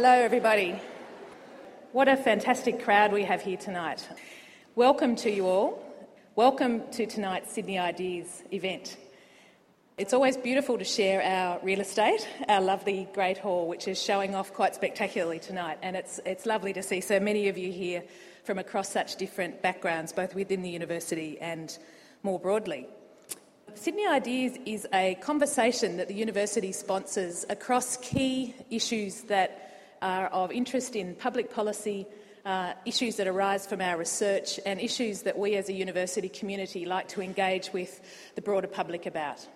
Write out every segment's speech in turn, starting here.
Hello, everybody. What a fantastic crowd we have here tonight. Welcome to you all. Welcome to tonight's Sydney Ideas event. It's always beautiful to share our real estate, our lovely Great Hall, which is showing off quite spectacularly tonight. And it's, it's lovely to see so many of you here from across such different backgrounds, both within the university and more broadly. Sydney Ideas is a conversation that the university sponsors across key issues that are of interest in public policy, uh, issues that arise from our research, and issues that we as a university community like to engage with the broader public about.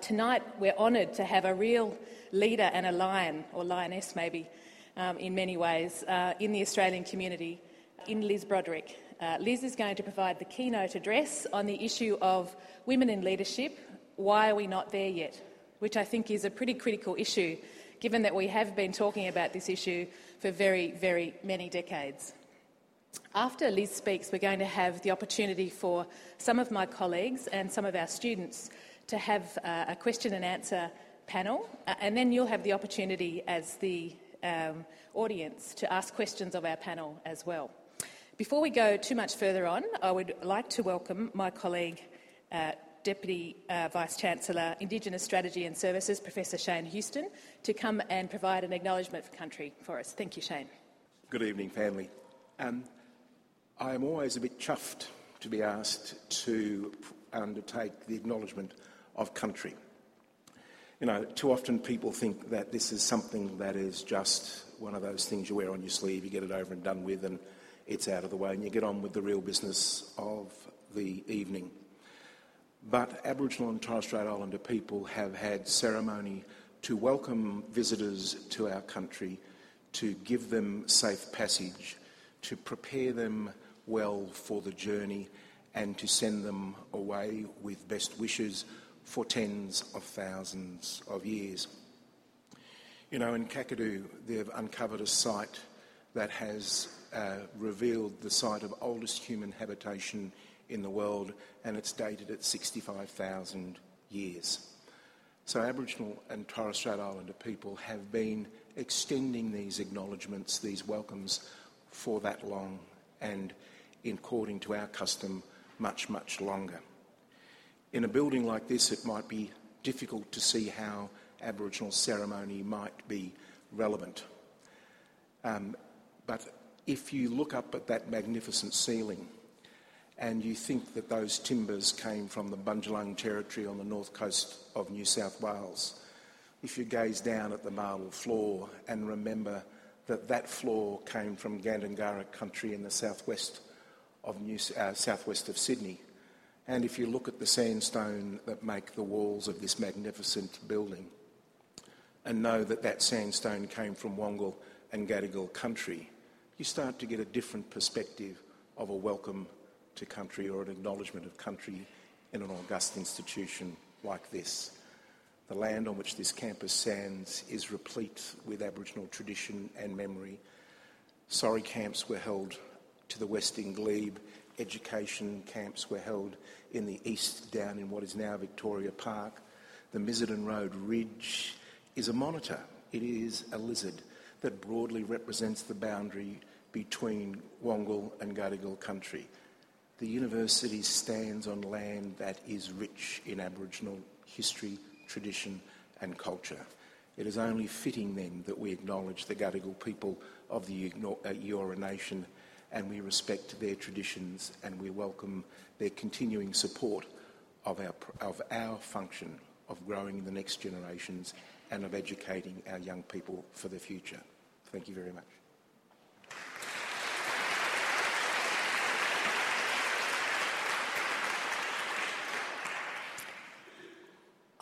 Tonight, we're honoured to have a real leader and a lion, or lioness maybe, um, in many ways, uh, in the Australian community, in Liz Broderick. Uh, Liz is going to provide the keynote address on the issue of women in leadership. Why are we not there yet? Which I think is a pretty critical issue, given that we have been talking about this issue for very, very many decades. After Liz speaks, we're going to have the opportunity for some of my colleagues and some of our students to have uh, a question and answer panel, uh, and then you'll have the opportunity as the um, audience to ask questions of our panel as well. Before we go too much further on, I would like to welcome my colleague, uh, Deputy uh, Vice Chancellor, Indigenous Strategy and Services, Professor Shane Houston, to come and provide an acknowledgement for country for us. Thank you, Shane. Good evening, family. Um, I am always a bit chuffed to be asked to undertake the acknowledgement of country. You know, too often people think that this is something that is just one of those things you wear on your sleeve, you get it over and done with, and it's out of the way, and you get on with the real business of the evening. But Aboriginal and Torres Strait Islander people have had ceremony to welcome visitors to our country, to give them safe passage, to prepare them well for the journey, and to send them away with best wishes for tens of thousands of years. You know, in Kakadu, they've uncovered a site that has uh, revealed the site of oldest human habitation in the world, and it's dated at 65,000 years. So, Aboriginal and Torres Strait Islander people have been extending these acknowledgements, these welcomes, for that long, and according to our custom, much, much longer. In a building like this, it might be difficult to see how Aboriginal ceremony might be relevant. Um, but if you look up at that magnificent ceiling and you think that those timbers came from the Bundjalung territory on the north coast of New South Wales, if you gaze down at the marble floor and remember that that floor came from Gandangara country in the southwest of New, uh, southwest of Sydney, and if you look at the sandstone that make the walls of this magnificent building, and know that that sandstone came from Wongal and Gadigal country, you start to get a different perspective of a welcome to country or an acknowledgement of country in an august institution like this. The land on which this campus stands is replete with Aboriginal tradition and memory. Sorry camps were held to the west in Glebe education camps were held in the east down in what is now Victoria Park. The Missenden Road Ridge is a monitor. It is a lizard that broadly represents the boundary between Wongal and Gadigal country. The university stands on land that is rich in Aboriginal history, tradition, and culture. It is only fitting then that we acknowledge the Gadigal people of the Eora uh, Nation and we respect their traditions and we welcome their continuing support of our, of our function of growing the next generations and of educating our young people for the future. Thank you very much.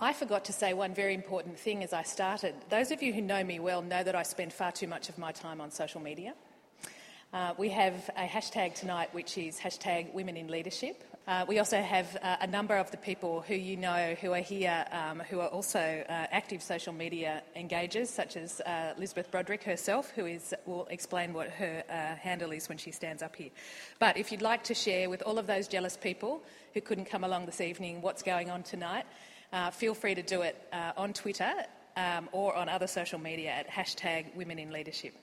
I forgot to say one very important thing as I started. Those of you who know me well know that I spend far too much of my time on social media. Uh, we have a hashtag tonight which is hashtag women in leadership. Uh, we also have uh, a number of the people who you know who are here um, who are also uh, active social media engagers, such as uh, Elizabeth Broderick herself, who is, will explain what her uh, handle is when she stands up here. But if you'd like to share with all of those jealous people who couldn't come along this evening what's going on tonight, feel free to do it on Twitter um, or on other social media at hashtag Women in Leadership.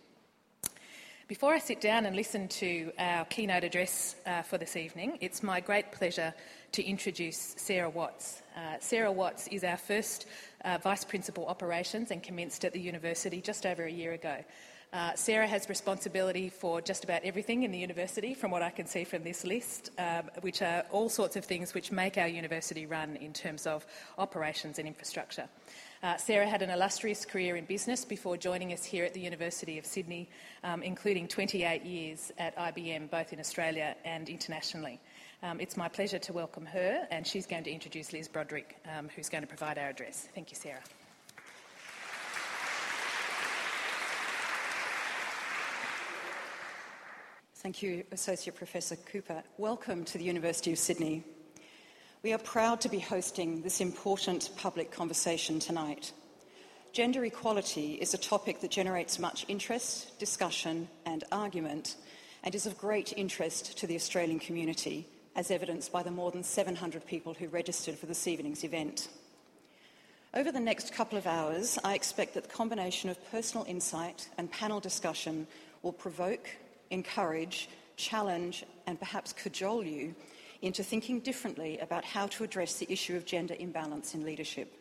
Before I sit down and listen to our keynote address uh, for this evening, it's my great pleasure to introduce Sarah Watts. Uh, Sarah Watts is our first uh, Vice Principal Operations and commenced at the university just over a year ago. Uh, Sarah has responsibility for just about everything in the university, from what I can see from this list, um, which are all sorts of things which make our university run in terms of operations and infrastructure. Uh, Sarah had an illustrious career in business before joining us here at the University of Sydney, um, including 28 years at IBM, both in Australia and internationally. Um, it's my pleasure to welcome her, and she's going to introduce Liz Broderick, um, who's going to provide our address. Thank you, Sarah. Thank you, Associate Professor Cooper. Welcome to the University of Sydney. We are proud to be hosting this important public conversation tonight. Gender equality is a topic that generates much interest, discussion, and argument, and is of great interest to the Australian community, as evidenced by the more than 700 people who registered for this evening's event. Over the next couple of hours, I expect that the combination of personal insight and panel discussion will provoke, encourage, challenge, and perhaps cajole you into thinking differently about how to address the issue of gender imbalance in leadership.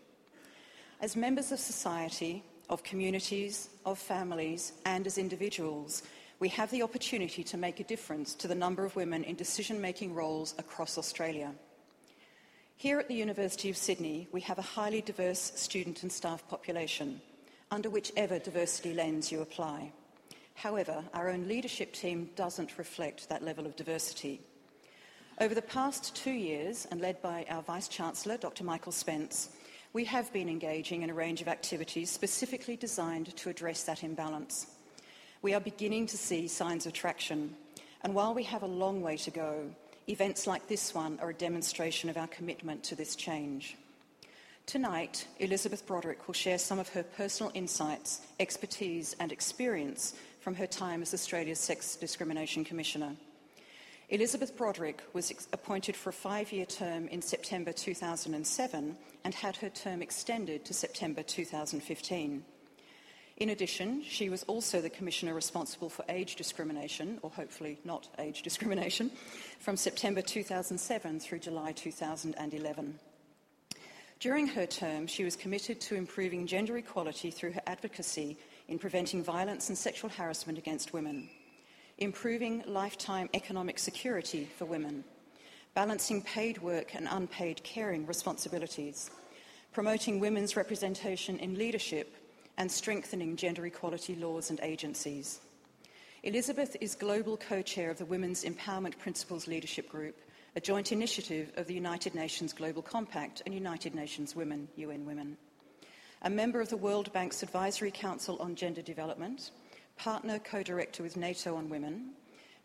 As members of society, of communities, of families, and as individuals, we have the opportunity to make a difference to the number of women in decision making roles across Australia. Here at the University of Sydney, we have a highly diverse student and staff population, under whichever diversity lens you apply. However, our own leadership team doesn't reflect that level of diversity. Over the past two years, and led by our Vice Chancellor, Dr. Michael Spence, we have been engaging in a range of activities specifically designed to address that imbalance. We are beginning to see signs of traction, and while we have a long way to go, events like this one are a demonstration of our commitment to this change. Tonight, Elizabeth Broderick will share some of her personal insights, expertise, and experience from her time as Australia's Sex Discrimination Commissioner. Elizabeth Broderick was appointed for a five year term in September 2007 and had her term extended to September 2015. In addition, she was also the Commissioner responsible for age discrimination, or hopefully not age discrimination, from September 2007 through July 2011. During her term, she was committed to improving gender equality through her advocacy in preventing violence and sexual harassment against women, improving lifetime economic security for women, balancing paid work and unpaid caring responsibilities, promoting women's representation in leadership, and strengthening gender equality laws and agencies. Elizabeth is global co chair of the Women's Empowerment Principles Leadership Group, a joint initiative of the United Nations Global Compact and United Nations Women, UN Women a member of the World Bank's Advisory Council on Gender Development, partner co director with NATO on Women,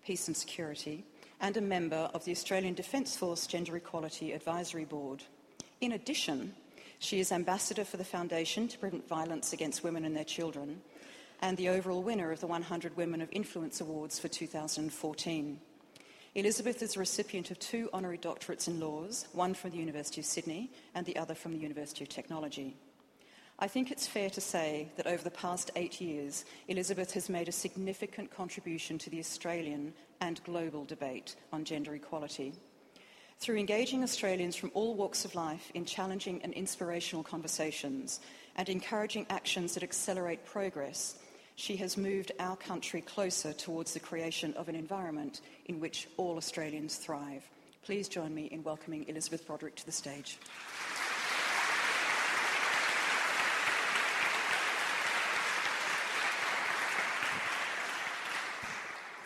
Peace and Security, and a member of the Australian Defence Force Gender Equality Advisory Board. In addition, she is ambassador for the Foundation to Prevent Violence Against Women and Their Children and the overall winner of the 100 Women of Influence Awards for 2014. Elizabeth is a recipient of two honorary doctorates in laws, one from the University of Sydney and the other from the University of Technology. I think it's fair to say that over the past eight years, Elizabeth has made a significant contribution to the Australian and global debate on gender equality. Through engaging Australians from all walks of life in challenging and inspirational conversations and encouraging actions that accelerate progress, she has moved our country closer towards the creation of an environment in which all Australians thrive. Please join me in welcoming Elizabeth Broderick to the stage.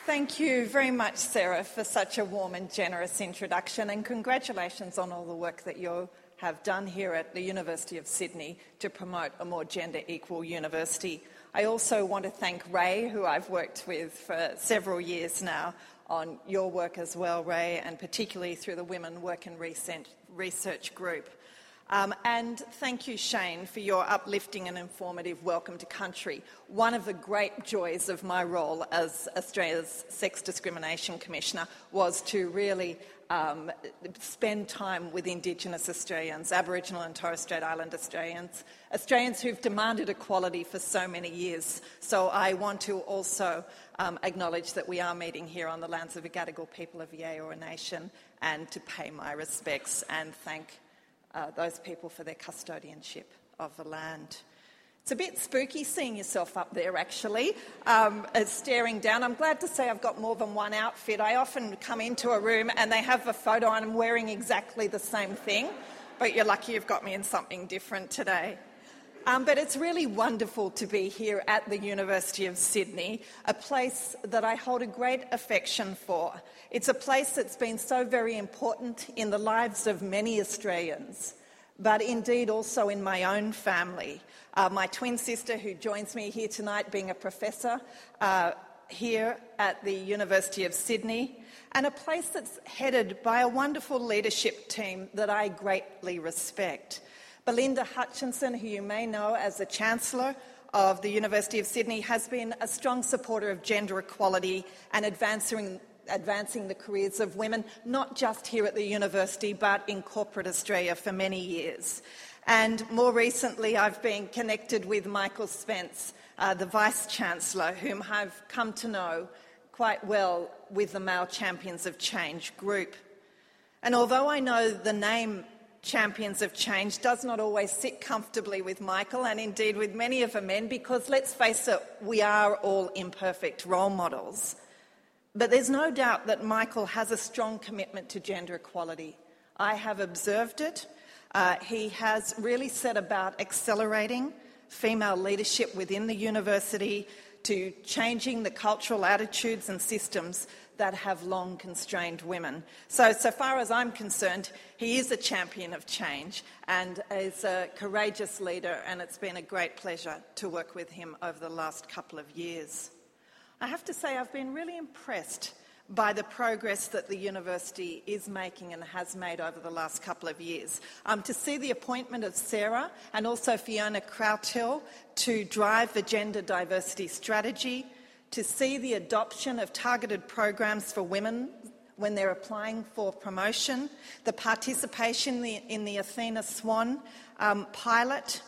Thank you very much, Sarah, for such a warm and generous introduction, and congratulations on all the work that you have done here at the University of Sydney to promote a more gender equal university. I also want to thank Rae, who I've worked with for several years now, on your work as well, Rae, and particularly through the Women Work and Research Group. Um, and thank you, Shane, for your uplifting and informative welcome to country. One of the great joys of my role as Australia's Sex Discrimination Commissioner was to really um, spend time with Indigenous Australians, Aboriginal and Torres Strait Islander Australians, Australians who've demanded equality for so many years. So I want to also um, acknowledge that we are meeting here on the lands of the Gadigal people of the Eora Nation and to pay my respects and thank uh, those people for their custodianship of the land. It's a bit spooky seeing yourself up there, actually, um, staring down. I'm glad to say I've got more than one outfit. I often come into a room and they have a photo and I'm wearing exactly the same thing, but you're lucky you've got me in something different today. Um, but it's really wonderful to be here at the University of Sydney, a place that I hold a great affection for. It's a place that's been so very important in the lives of many Australians, but indeed also in my own family. Uh, my twin sister, who joins me here tonight, being a professor uh, here at the University of Sydney, and a place that's headed by a wonderful leadership team that I greatly respect. Belinda Hutchinson, who you may know as the Chancellor of the University of Sydney, has been a strong supporter of gender equality and advancing advancing the careers of women, not just here at the university, but in corporate Australia for many years. And more recently, I've been connected with Michael Spence, uh, the Vice Chancellor, whom I've come to know quite well with the Male Champions of Change group. And although I know the name Champions of Change does not always sit comfortably with Michael and indeed with many of the men, because let's face it, we are all imperfect role models. But there's no doubt that Michael has a strong commitment to gender equality. I have observed it. Uh, he has really set about accelerating female leadership within the university to changing the cultural attitudes and systems that have long constrained women. So, so far as I'm concerned, he is a champion of change and is a courageous leader, and it's been a great pleasure to work with him over the last couple of years. I have to say, I've been really impressed by the progress that the university is making and has made over the last couple of years. Um, to see the appointment of Sarah and also Fiona Crouthill to drive the gender diversity strategy, to see the adoption of targeted programs for women when they're applying for promotion, the participation in the, Athena Swan um, pilot,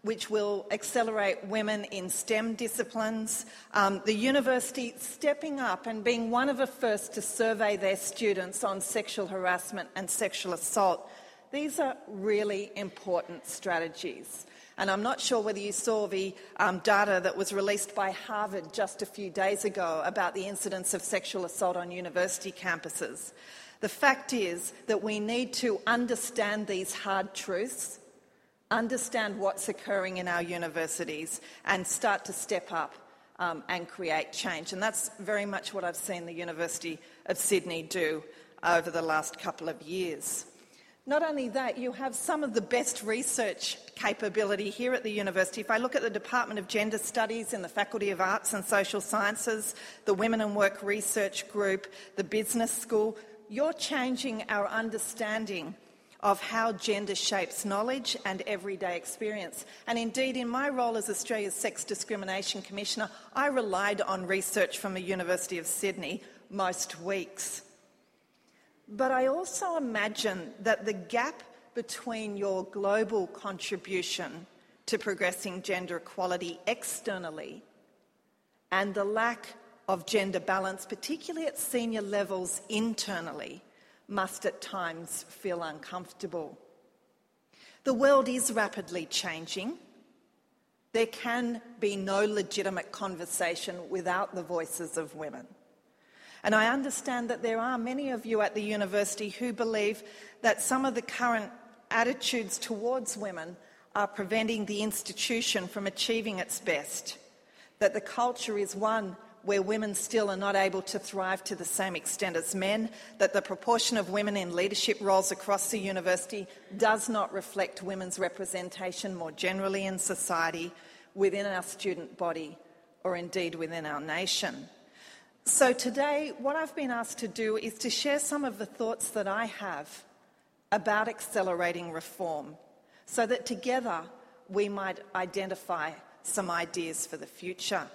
which will accelerate women in STEM disciplines. Um, the university stepping up and being one of the first to survey their students on sexual harassment and sexual assault. These are really important strategies. And I'm not sure whether you saw the um, data that was released by Harvard just a few days ago about the incidence of sexual assault on university campuses. The fact is that we need to understand these hard truths understand what's occurring in our universities, and start to step up um, and create change. And that's very much what I've seen the University of Sydney do over the last couple of years. Not only that, you have some of the best research capability here at the university. If I look at the Department of Gender Studies in the Faculty of Arts and Social Sciences, the Women and Work Research Group, the Business School, you're changing our understanding of how gender shapes knowledge and everyday experience. And indeed, in my role as Australia's Sex Discrimination Commissioner, I relied on research from the University of Sydney most weeks. But I also imagine that the gap between your global contribution to progressing gender equality externally and the lack of gender balance, particularly at senior levels internally, must at times feel uncomfortable. The world is rapidly changing. There can be no legitimate conversation without the voices of women. And I understand that there are many of you at the university who believe that some of the current attitudes towards women are preventing the institution from achieving its best, that the culture is one where women still are not able to thrive to the same extent as men, that the proportion of women in leadership roles across the university does not reflect women's representation more generally in society, within our student body, or indeed within our nation. So, today, what I've been asked to do is to share some of the thoughts that I have about accelerating reform, so that together we might identify some ideas for the future.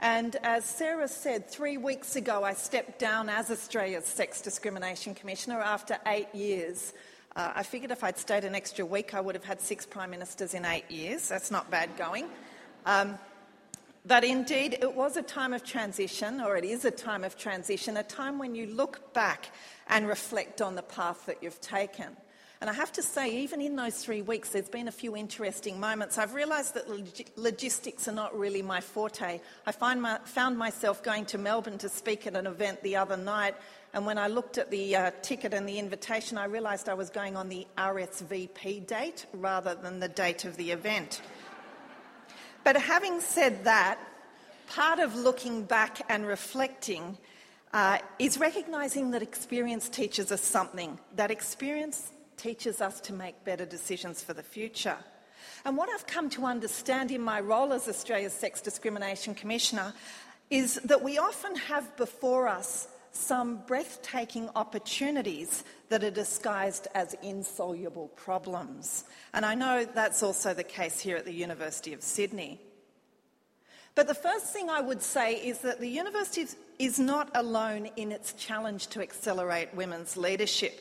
And as Sarah said, three weeks ago I stepped down as Australia's Sex Discrimination Commissioner after eight years. Uh, I figured if I'd stayed an extra week, I would have had six Prime Ministers in eight years. That's not bad going. Um, but indeed, it was a time of transition, or it is a time of transition, a time when you look back and reflect on the path that you've taken. And I have to say, even in those three weeks, there's been a few interesting moments. I've realised that log- logistics are not really my forte. I my, found myself going to Melbourne to speak at an event the other night, and when I looked at the uh, ticket and the invitation, I realised I was going on the RSVP date rather than the date of the event. But having said that, part of looking back and reflecting uh, is recognising that experience teaches us something. That experience teaches us to make better decisions for the future. And what I've come to understand in my role as Australia's Sex Discrimination Commissioner is that we often have before us some breathtaking opportunities that are disguised as insoluble problems. And I know that's also the case here at the University of Sydney. But the first thing I would say is that the university is not alone in its challenge to accelerate women's leadership.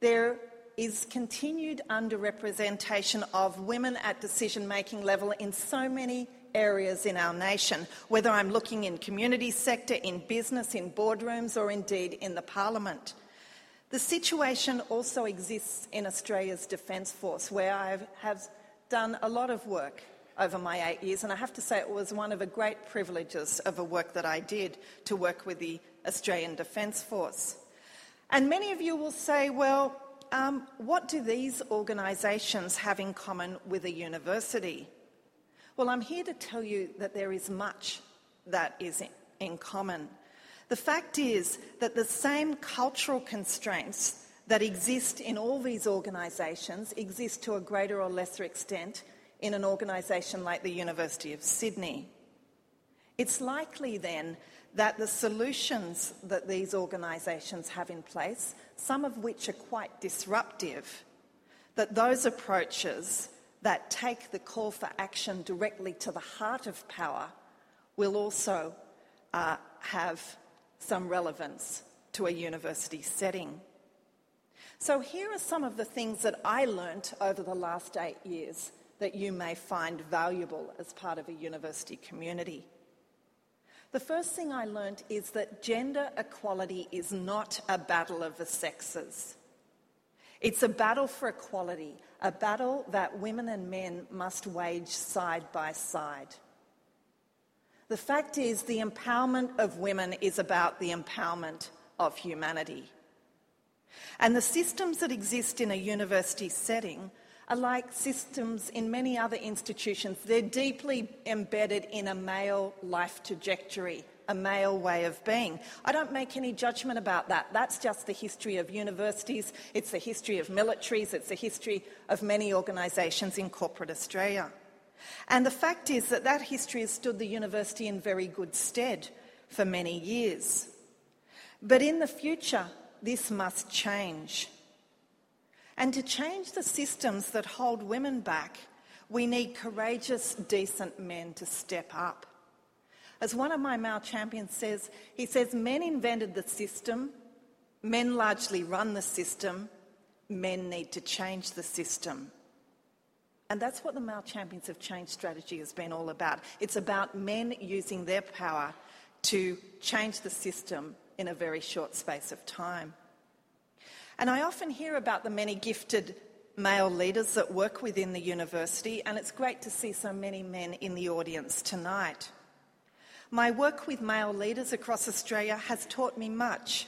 There is continued underrepresentation of women at decision making level in so many areas in our nation, whether I'm looking in community sector, in business, in boardrooms, or indeed in the parliament. The situation also exists in Australia's Defence Force, where I have done a lot of work over my eight years, and I have to say it was one of the great privileges of the work that I did to work with the Australian Defence Force. And many of you will say, well, um, what do these organisations have in common with a university? Well, I'm here to tell you that there is much that is in common. The fact is that the same cultural constraints that exist in all these organisations exist to a greater or lesser extent in an organisation like the University of Sydney. It's likely then that the solutions that these organisations have in place some of which are quite disruptive, that those approaches that take the call for action directly to the heart of power will also uh, have some relevance to a university setting. So, here are some of the things that I learnt over the last eight years that you may find valuable as part of a university community. The first thing I learned is that gender equality is not a battle of the sexes. It's a battle for equality, a battle that women and men must wage side by side. The fact is, the empowerment of women is about the empowerment of humanity. And the systems that exist in a university setting are like systems in many other institutions. They're deeply embedded in a male life trajectory, a male way of being. I don't make any judgment about that. That's just the history of universities, it's the history of militaries, it's the history of many organisations in corporate Australia. And the fact is that that history has stood the university in very good stead for many years. But in the future, this must change. And to change the systems that hold women back, we need courageous, decent men to step up. As one of my male champions says, he says, Men invented the system, men largely run the system, men need to change the system. And that's what the male champions of change strategy has been all about. It's about men using their power to change the system in a very short space of time. And I often hear about the many gifted male leaders that work within the university, and it's great to see so many men in the audience tonight. My work with male leaders across Australia has taught me much.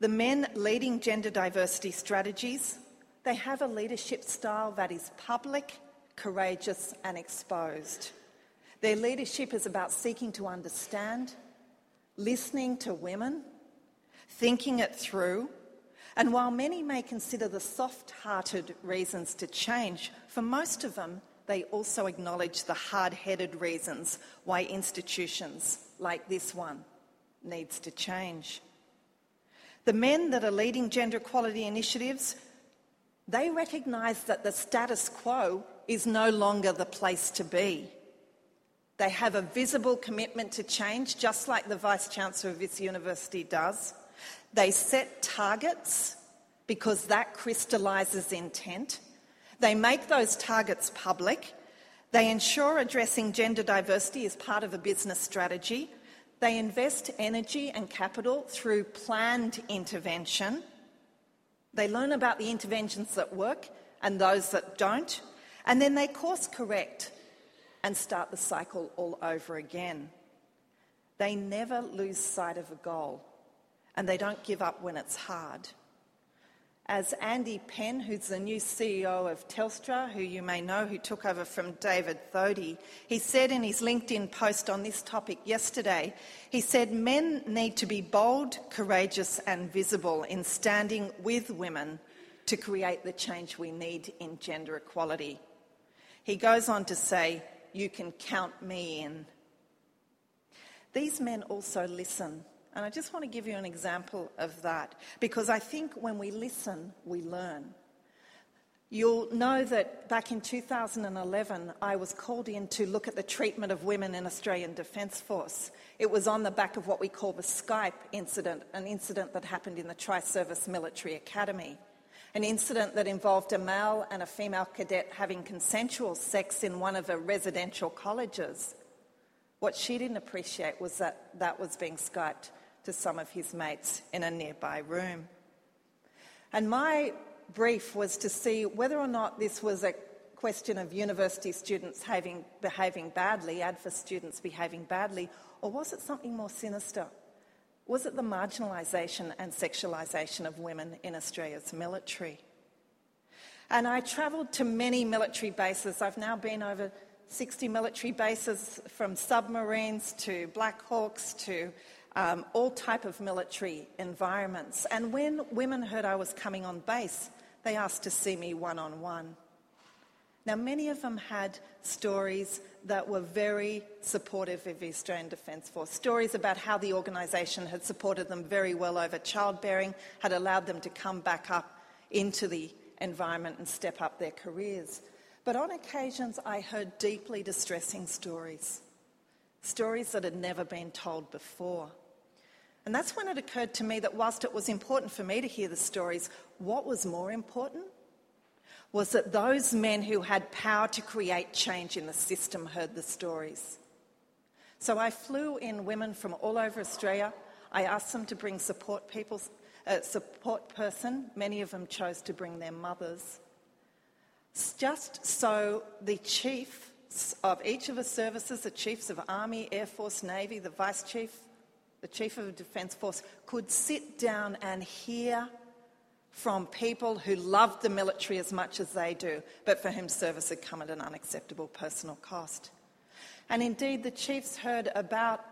The men leading gender diversity strategies, they have a leadership style that is public, courageous, and exposed. Their leadership is about seeking to understand, listening to women, thinking it through, and while many may consider the soft hearted reasons to change, for most of them, they also acknowledge the hard headed reasons why institutions like this one needs to change. The men that are leading gender equality initiatives They recognise that the status quo is no longer the place to be. They have a visible commitment to change, just like the Vice Chancellor of this university does. They set targets because that crystallises intent. They make those targets public. They ensure addressing gender diversity is part of a business strategy. They invest energy and capital through planned intervention. They learn about the interventions that work and those that don't. And then they course correct and start the cycle all over again. They never lose sight of a goal and they don't give up when it's hard. As Andy Penn, who's the new CEO of Telstra, who you may know, who took over from David Thodey, he said in his LinkedIn post on this topic yesterday, he said, Men need to be bold, courageous, and visible in standing with women to create the change we need in gender equality. He goes on to say, You can count me in. These men also listen. And I just want to give you an example of that because I think when we listen, we learn. You'll know that back in 2011, I was called in to look at the treatment of women in Australian Defence Force. It was on the back of what we call the Skype incident, an incident that happened in the Tri Service Military Academy an incident that involved a male and a female cadet having consensual sex in one of the residential colleges. What she didn't appreciate was that that was being Skyped to some of his mates in a nearby room. And my brief was to see whether or not this was a question of university students having, behaving badly, ADFA students behaving badly, or was it something more sinister? Was it the marginalisation and sexualisation of women in Australia's military? And I travelled to many military bases. I've now been over 60 military bases, from submarines to Black Hawks to um, all type of military environments. And when women heard I was coming on base, they asked to see me one on one. Now, many of them had stories that were very supportive of the Australian Defence Force, stories about how the organisation had supported them very well over childbearing, had allowed them to come back up into the environment and step up their careers. But on occasions, I heard deeply distressing stories, stories that had never been told before. And that's when it occurred to me that whilst it was important for me to hear the stories, what was more important was that those men who had power to create change in the system heard the stories. So I flew in women from all over Australia. I asked them to bring support people, uh, support person. Many of them chose to bring their mothers. Just so the chiefs of each of the services, the chiefs of Army, Air Force, Navy, the Vice Chief, the Chief of Defence Force, could sit down and hear from people who loved the military as much as they do, but for whom service had come at an unacceptable personal cost. And indeed, the chiefs heard about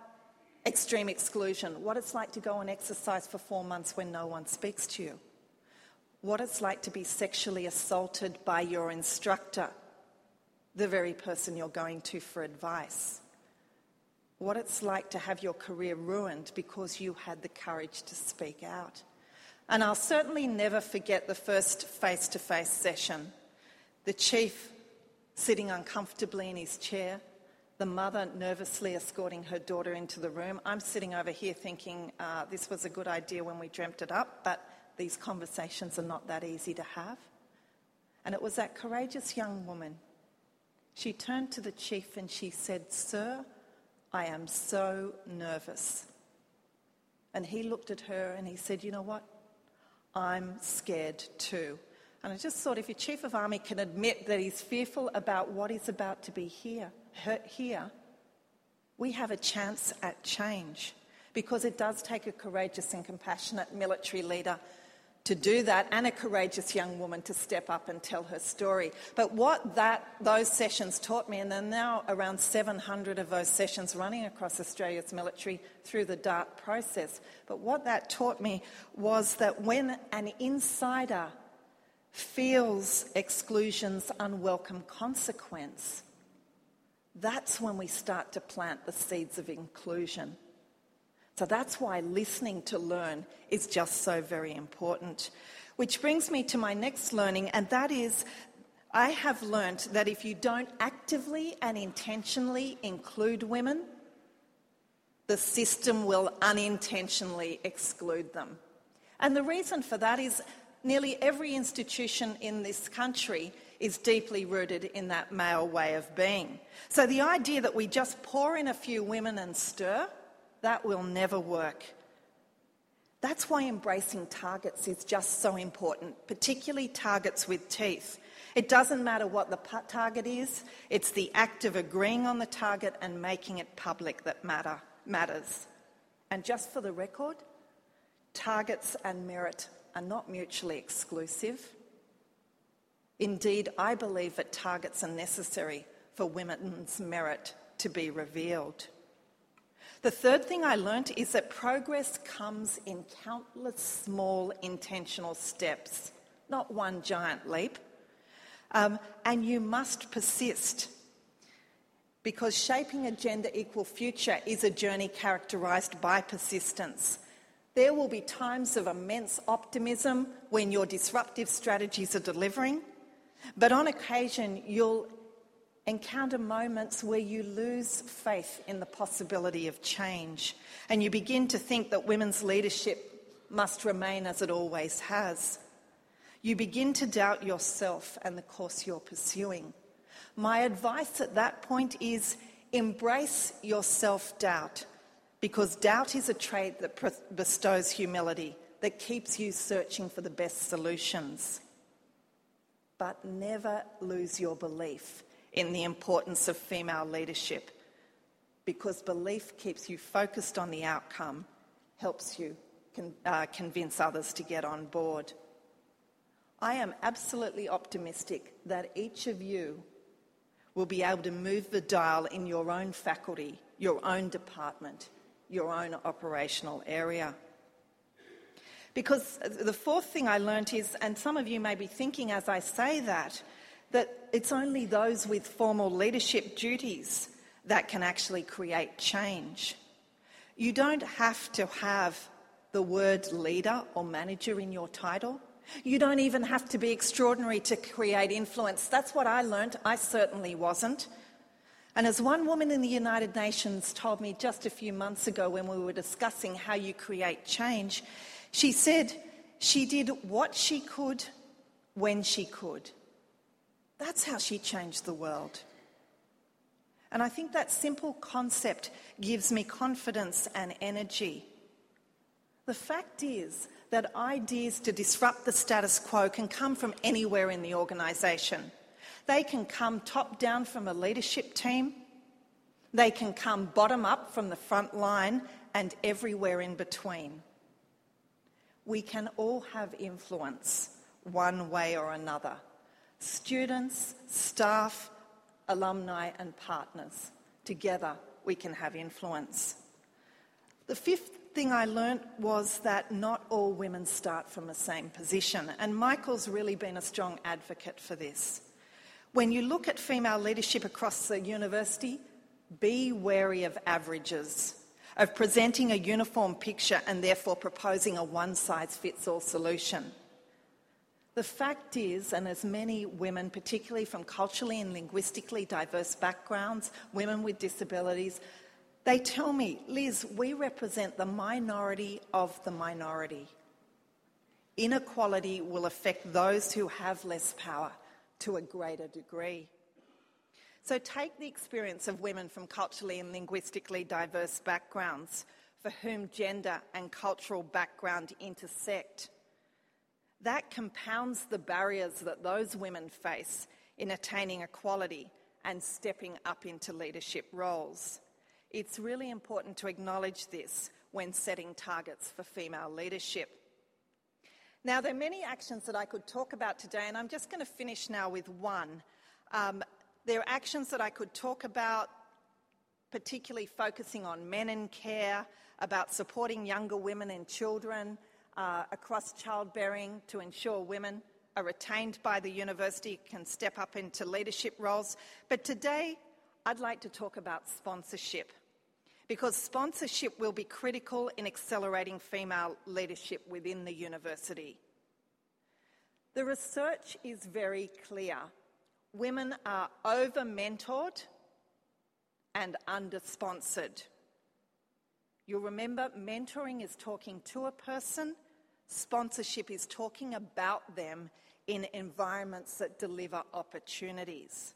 extreme exclusion, what it's like to go on exercise for four months when no one speaks to you, what it's like to be sexually assaulted by your instructor, the very person you're going to for advice, what it's like to have your career ruined because you had the courage to speak out. And I'll certainly never forget the first face to face session. The chief sitting uncomfortably in his chair, the mother nervously escorting her daughter into the room. I'm sitting over here thinking uh, this was a good idea when we dreamt it up, but these conversations are not that easy to have. And it was that courageous young woman. She turned to the chief and she said, Sir, I am so nervous. And he looked at her and he said, You know what? I'm scared too. And I just thought if your chief of army can admit that he's fearful about what is about to be here, here, we have a chance at change because it does take a courageous and compassionate military leader to do that and a courageous young woman to step up and tell her story. But what that, those sessions taught me, and there are now around 700 of those sessions running across Australia's military through the DART process, but what that taught me was that when an insider feels exclusion's unwelcome consequence, that's when we start to plant the seeds of inclusion. So that's why listening to learn is just so very important. Which brings me to my next learning, and that is I have learnt that if you don't actively and intentionally include women, the system will unintentionally exclude them. And the reason for that is nearly every institution in this country is deeply rooted in that male way of being. So the idea that we just pour in a few women and stir, that will never work. That's why embracing targets is just so important, particularly targets with teeth. It doesn't matter what the target is, it's the act of agreeing on the target and making it public that matter, matters. And just for the record, targets and merit are not mutually exclusive. Indeed, I believe that targets are necessary for women's merit to be revealed. The third thing I learnt is that progress comes in countless small intentional steps, not one giant leap. Um, and you must persist because shaping a gender equal future is a journey characterised by persistence. There will be times of immense optimism when your disruptive strategies are delivering, but on occasion you'll encounter moments where you lose faith in the possibility of change and you begin to think that women's leadership must remain as it always has. You begin to doubt yourself and the course you're pursuing. My advice at that point is embrace your self doubt because doubt is a trait that bestows humility, that keeps you searching for the best solutions. But never lose your belief in the importance of female leadership, because belief keeps you focused on the outcome, helps you con- uh, convince others to get on board. I am absolutely optimistic that each of you will be able to move the dial in your own faculty, your own department, your own operational area. Because the fourth thing I learnt is, and some of you may be thinking as I say that, that it's only those with formal leadership duties that can actually create change. You don't have to have the word leader or manager in your title. You don't even have to be extraordinary to create influence. That's what I learnt. I certainly wasn't. And as one woman in the United Nations told me just a few months ago when we were discussing how you create change, she said she did what she could when she could. That's how she changed the world. And I think that simple concept gives me confidence and energy. The fact is that ideas to disrupt the status quo can come from anywhere in the organisation. They can come top down from a leadership team, they can come bottom up from the front line, and everywhere in between. We can all have influence one way or another students, staff, alumni, and partners. Together, we can have influence. The fifth thing I learnt was that not all women start from the same position, and Michael's really been a strong advocate for this. When you look at female leadership across the university, be wary of averages, of presenting a uniform picture and therefore proposing a one size fits all solution. The fact is, and as many women, particularly from culturally and linguistically diverse backgrounds, women with disabilities, they tell me, Liz, we represent the minority of the minority. Inequality will affect those who have less power to a greater degree. So take the experience of women from culturally and linguistically diverse backgrounds for whom gender and cultural background intersect. That compounds the barriers that those women face in attaining equality and stepping up into leadership roles. It's really important to acknowledge this when setting targets for female leadership. Now, there are many actions that I could talk about today, and I'm just going to finish now with one. Um, there are actions that I could talk about, particularly focusing on men in care, about supporting younger women and children uh, across childbearing to ensure women are retained by the university, can step up into leadership roles. But today, I'd like to talk about sponsorship because sponsorship will be critical in accelerating female leadership within the university. The research is very clear. Women are over mentored and under sponsored. You'll remember mentoring is talking to a person, sponsorship is talking about them in environments that deliver opportunities.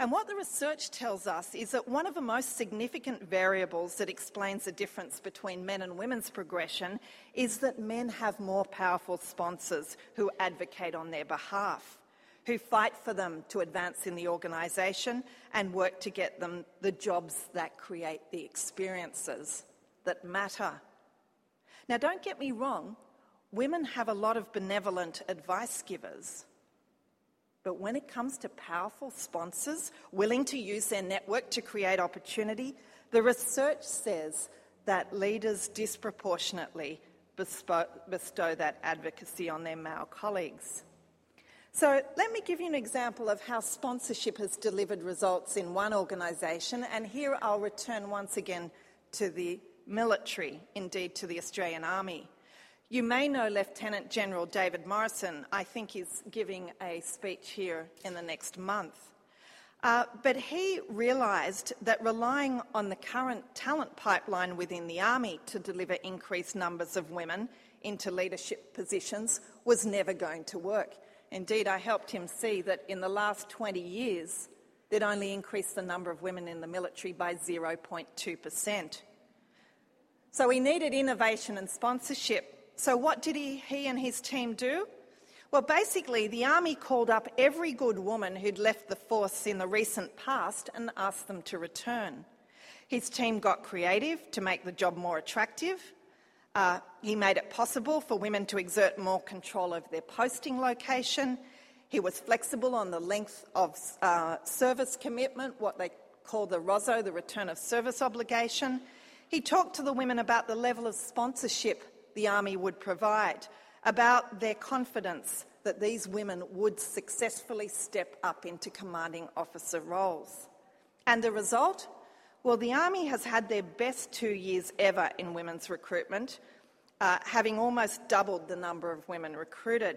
And what the research tells us is that one of the most significant variables that explains the difference between men and women's progression is that men have more powerful sponsors who advocate on their behalf, who fight for them to advance in the organisation and work to get them the jobs that create the experiences that matter. Now, don't get me wrong, women have a lot of benevolent advice givers. But when it comes to powerful sponsors willing to use their network to create opportunity, the research says that leaders disproportionately bestow that advocacy on their male colleagues. So, let me give you an example of how sponsorship has delivered results in one organisation, and here I'll return once again to the military, indeed to the Australian Army. You may know Lieutenant General David Morrison. I think he's giving a speech here in the next month. Uh, but he realised that relying on the current talent pipeline within the Army to deliver increased numbers of women into leadership positions was never going to work. Indeed, I helped him see that in the last 20 years, they'd only increased the number of women in the military by 0.2%. So we needed innovation and sponsorship so, what did he, he and his team do? Well, basically, the army called up every good woman who'd left the force in the recent past and asked them to return. His team got creative to make the job more attractive. Uh, he made it possible for women to exert more control over their posting location. He was flexible on the length of uh, service commitment, what they call the ROSO, the return of service obligation. He talked to the women about the level of sponsorship the Army would provide, about their confidence that these women would successfully step up into commanding officer roles. And the result? Well, the Army has had their best two years ever in women's recruitment, uh, having almost doubled the number of women recruited.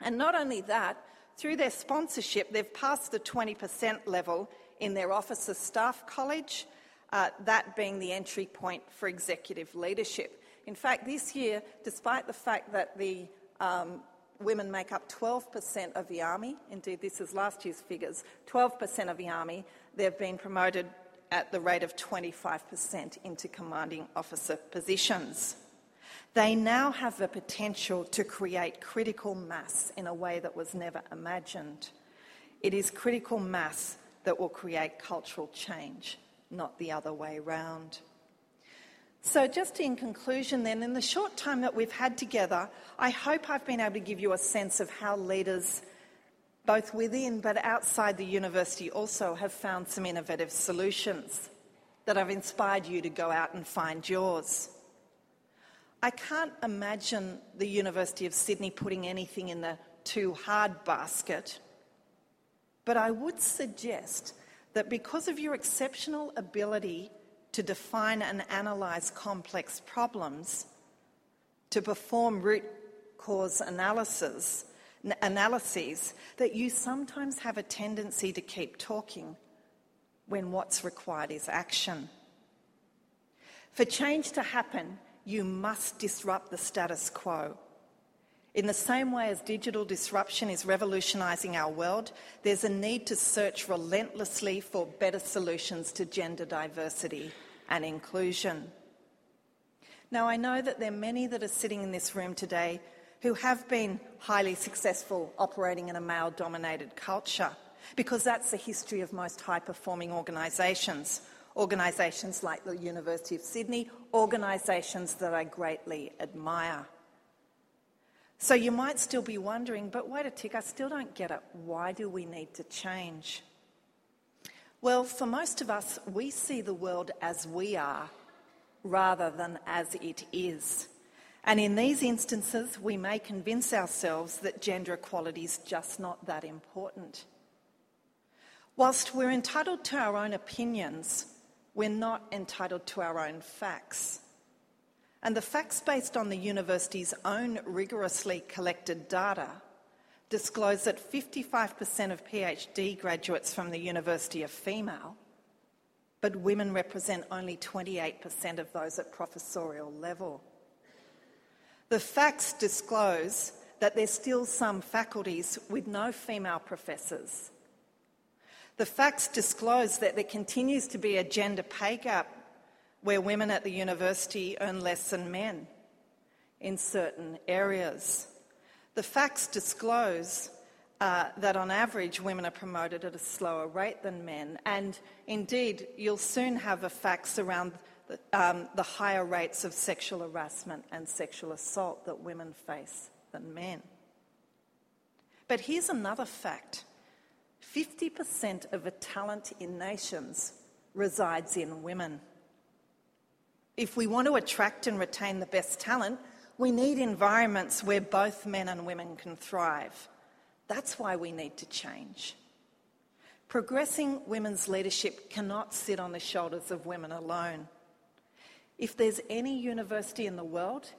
And not only that, through their sponsorship, they've passed the 20% level in their officer staff college, uh, that being the entry point for executive leadership. In fact, this year, despite the fact that the um, women make up 12% of the army, indeed, this is last year's figures 12% of the army, they've been promoted at the rate of 25% into commanding officer positions. They now have the potential to create critical mass in a way that was never imagined. It is critical mass that will create cultural change, not the other way round. So, just in conclusion, then, in the short time that we've had together, I hope I've been able to give you a sense of how leaders, both within but outside the university, also have found some innovative solutions that have inspired you to go out and find yours. I can't imagine the University of Sydney putting anything in the too hard basket, but I would suggest that because of your exceptional ability to define and analyse complex problems, to perform root cause analysis, analyses, that you sometimes have a tendency to keep talking when what's required is action. For change to happen, you must disrupt the status quo. In the same way as digital disruption is revolutionising our world, there's a need to search relentlessly for better solutions to gender diversity and inclusion. Now, I know that there are many that are sitting in this room today who have been highly successful operating in a male dominated culture because that's the history of most high performing organisations. Organisations like the University of Sydney, organisations that I greatly admire. So you might still be wondering, but wait a tick, I still don't get it. Why do we need to change? Well, for most of us, we see the world as we are rather than as it is. And in these instances, we may convince ourselves that gender equality is just not that important. Whilst we're entitled to our own opinions, we're not entitled to our own facts. And the facts based on the university's own rigorously collected data disclose that 55% of PhD graduates from the university are female, but women represent only 28% of those at professorial level. The facts disclose that there's still some faculties with no female professors. The facts disclose that there continues to be a gender pay gap where women at the university earn less than men in certain areas. The facts disclose uh, that on average women are promoted at a slower rate than men, and indeed, you'll soon have the facts around the, um, the higher rates of sexual harassment and sexual assault that women face than men. But here's another fact 50% of the talent in nations resides in women. If we want to attract and retain the best talent, we need environments where both men and women can thrive. That's why we need to change. Progressing women's leadership cannot sit on the shoulders of women alone. If there's any university in the world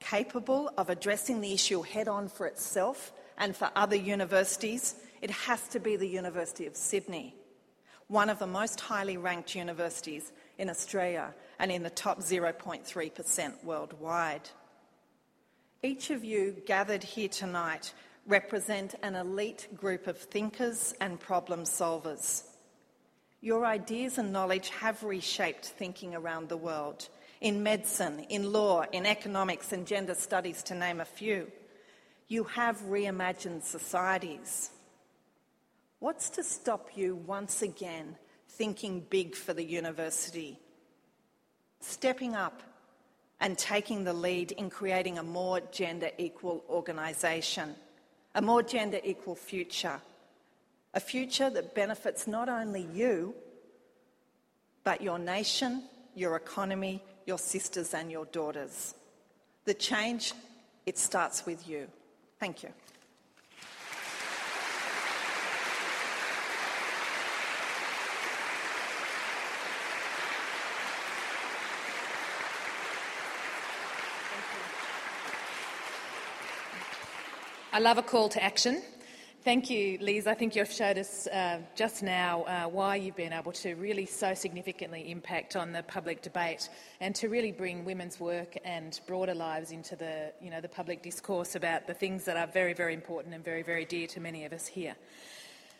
capable of addressing the issue head on for itself and for other universities, it has to be the University of Sydney, one of the most highly ranked universities in Australia and in the top 0.3% worldwide. Each of you gathered here tonight represent an elite group of thinkers and problem solvers. Your ideas and knowledge have reshaped thinking around the world in medicine, in law, in economics, and gender studies, to name a few. You have reimagined societies. What's to stop you once again thinking big for the university? stepping up and taking the lead in creating a more gender equal organisation, a more gender equal future, a future that benefits not only you, but your nation, your economy, your sisters, and your daughters. The change, it starts with you. Thank you. I love a call to action. Thank you, Liz. I think you've showed us uh, just now uh, why you've been able to really so significantly impact on the public debate and to really bring women's work and broader lives into the, you know, the public discourse about the things that are very, very important and very, very dear to many of us here.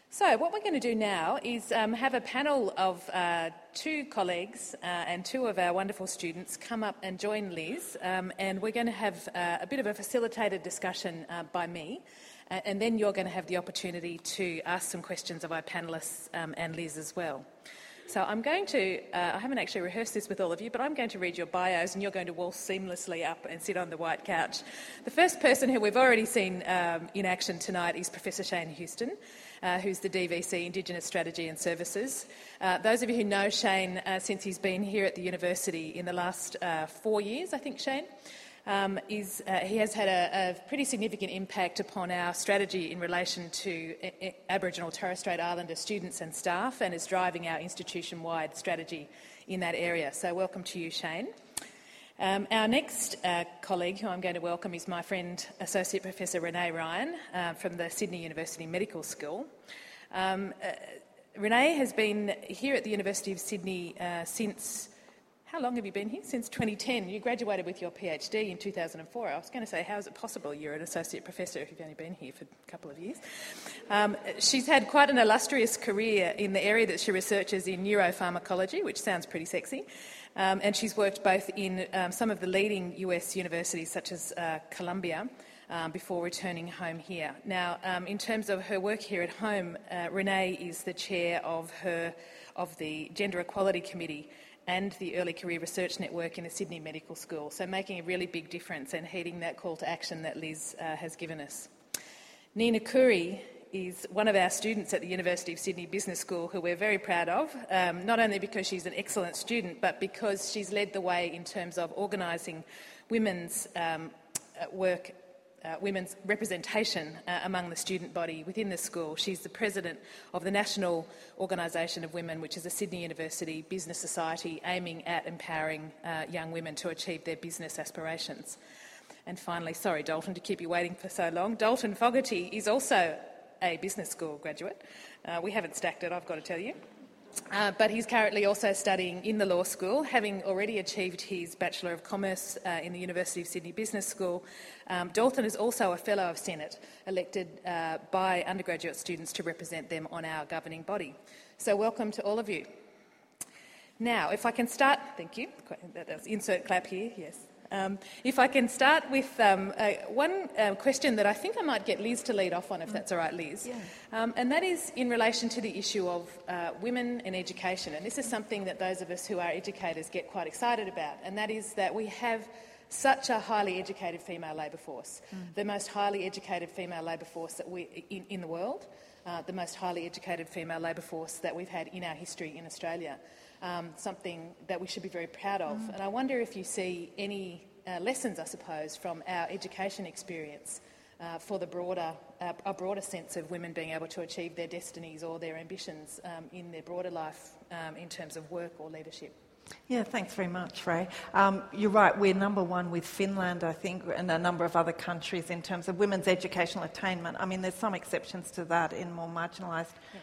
So, what we're going to do now is um, have a panel of uh, two colleagues uh, and two of our wonderful students come up and join Liz, um, and we're going to have uh, a bit of a facilitated discussion uh, by me, and then you're going to have the opportunity to ask some questions of our panellists um, and Liz as well. So I'm going to, uh, I haven't actually rehearsed this with all of you, but I'm going to read your bios and you're going to waltz seamlessly up and sit on the white couch. The first person who we've already seen um, in action tonight is Professor Shane Houston uh, who's the DVC Indigenous Strategy and Services. Uh, those of you who know Shane uh, since he's been here at the university in the last uh, four years, I think, Shane. Um, is, uh, he has had a, a, pretty significant impact upon our strategy in relation to a- a- Aboriginal Torres Strait Islander students and staff and is driving our institution wide strategy in that area. So, welcome to you, Shane. Um, our next uh, colleague, who I'm going to welcome, is my friend, Associate Professor Renae Ryan uh, from the Sydney University Medical School. Um, uh, Renae has been here at the University of Sydney uh, since. How long have you been here? Since 2010. You graduated with your PhD in 2004. I was going to say, how is it possible you're an associate professor if you've only been here for a couple of years? Um, she's had quite an illustrious career in the area that she researches in neuropharmacology, which sounds pretty sexy. Um, and she's worked both in um, some of the leading US universities, such as uh, Columbia, um, before returning home here. Now, um, in terms of her work here at home, uh, Renae is the chair of, her, of the Gender Equality Committee and the Early Career Research Network in the Sydney Medical School, so making a really big difference and heeding that call to action that Liz uh, has given us. Nina Khoury is one of our students at the University of Sydney Business School who we're very proud of, um, not only because she's an excellent student, but because she's led the way in terms of organising women's um, uh, work. Uh, women's representation uh, among the student body within the school. She's the president of the National Organisation of Women, which is a Sydney University business society aiming at empowering uh, young women to achieve their business aspirations. And finally, sorry, Dalton, to keep you waiting for so long, Dalton Fogarty is also a business school graduate. Uh, we haven't stacked it, I've got to tell you. Uh, but he's currently also studying in the law school, having already achieved his Bachelor of Commerce uh, in the University of Sydney Business School. Um, Dalton is also a Fellow of Senate, elected uh, by undergraduate students to represent them on our governing body. So, welcome to all of you. Now, if I can start, thank you. That's insert clap here, yes. Um, if I can start with um, uh, one uh, question that I think I might get Liz to lead off on, if that's all right, Liz. Yeah. Um, and that is in relation to the issue of uh, women in education. And this is something that those of us who are educators get quite excited about, and that is that we have such a highly educated female labour force, mm. the most highly educated female labour force that we, in, in the world, uh, the most highly educated female labour force that we've had in our history in Australia um, something that we should be very proud of. Mm. And I wonder if you see any uh, lessons, I suppose, from our education experience uh, for the broader, uh, a broader sense of women being able to achieve their destinies or their ambitions um, in their broader life um, in terms of work or leadership. Yeah, thanks very much, Rae. Um, you're right, we're number one with Finland, I think, and a number of other countries in terms of women's educational attainment. I mean, there's some exceptions to that in more marginalised yeah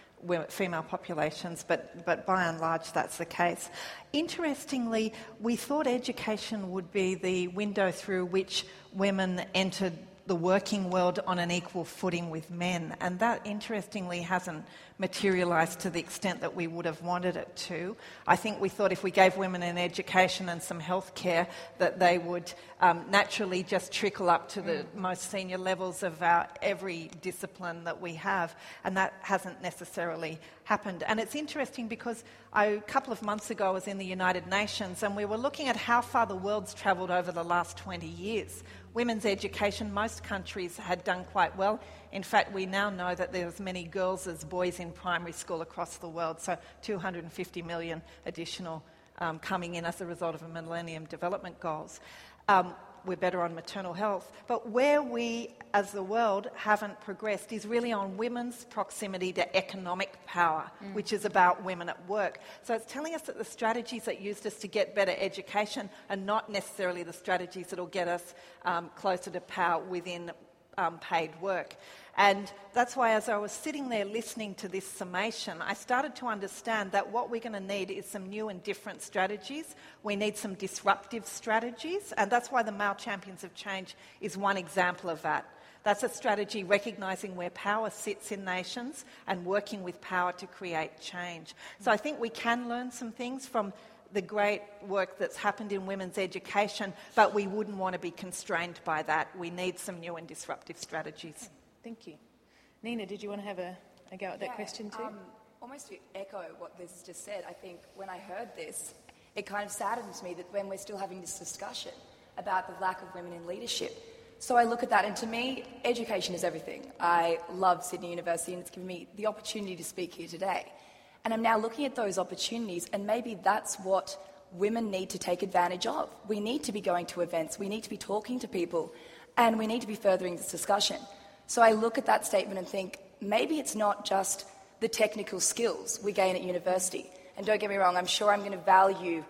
female populations, but, but by and large that's the case. Interestingly, we thought education would be the window through which women entered the working world on an equal footing with men. And that, interestingly, hasn't materialised to the extent that we would have wanted it to. I think we thought if we gave women an education and some health care, that they would um, naturally just trickle up to the most senior levels of our every discipline that we have. And that hasn't necessarily happened. And it's interesting because I, a couple of months ago I was in the United Nations and we were looking at how far the world's travelled over the last 20 years women's education, most countries had done quite well. In fact, we now know that there's as many girls as boys in primary school across the world, so 250 million additional um, coming in as a result of the Millennium Development Goals. Um, we're better on maternal health. But where we, as the world, haven't progressed is really on women's proximity to economic power, mm. which is about women at work. So it's telling us that the strategies that used us to get better education are not necessarily the strategies that will get us um, closer to power within um, paid work. And that's why, as I was sitting there listening to this summation, I started to understand that what we're going to need is some new and different strategies. We need some disruptive strategies, and that's why the Male Champions of Change is one example of that. That's a strategy recognising where power sits in nations and working with power to create change. So I think we can learn some things from the great work that's happened in women's education, but we wouldn't want to be constrained by that. We need some new and disruptive strategies. Thank you. Nina, did you want to have a, a go at that yeah, question too? Um, almost to echo what Liz just said, I think when I heard this, it kind of saddens me that when we're still having this discussion about the lack of women in leadership. So I look at that, and to me, education is everything. I love Sydney University, and it's given me the opportunity to speak here today. And I'm now looking at those opportunities, and maybe that's what women need to take advantage of. We need to be going to events, we need to be talking to people, and we need to be furthering this discussion. So I look at that statement and think maybe it's not just the technical skills we gain at university. And don't get me wrong, I'm sure I'm going to value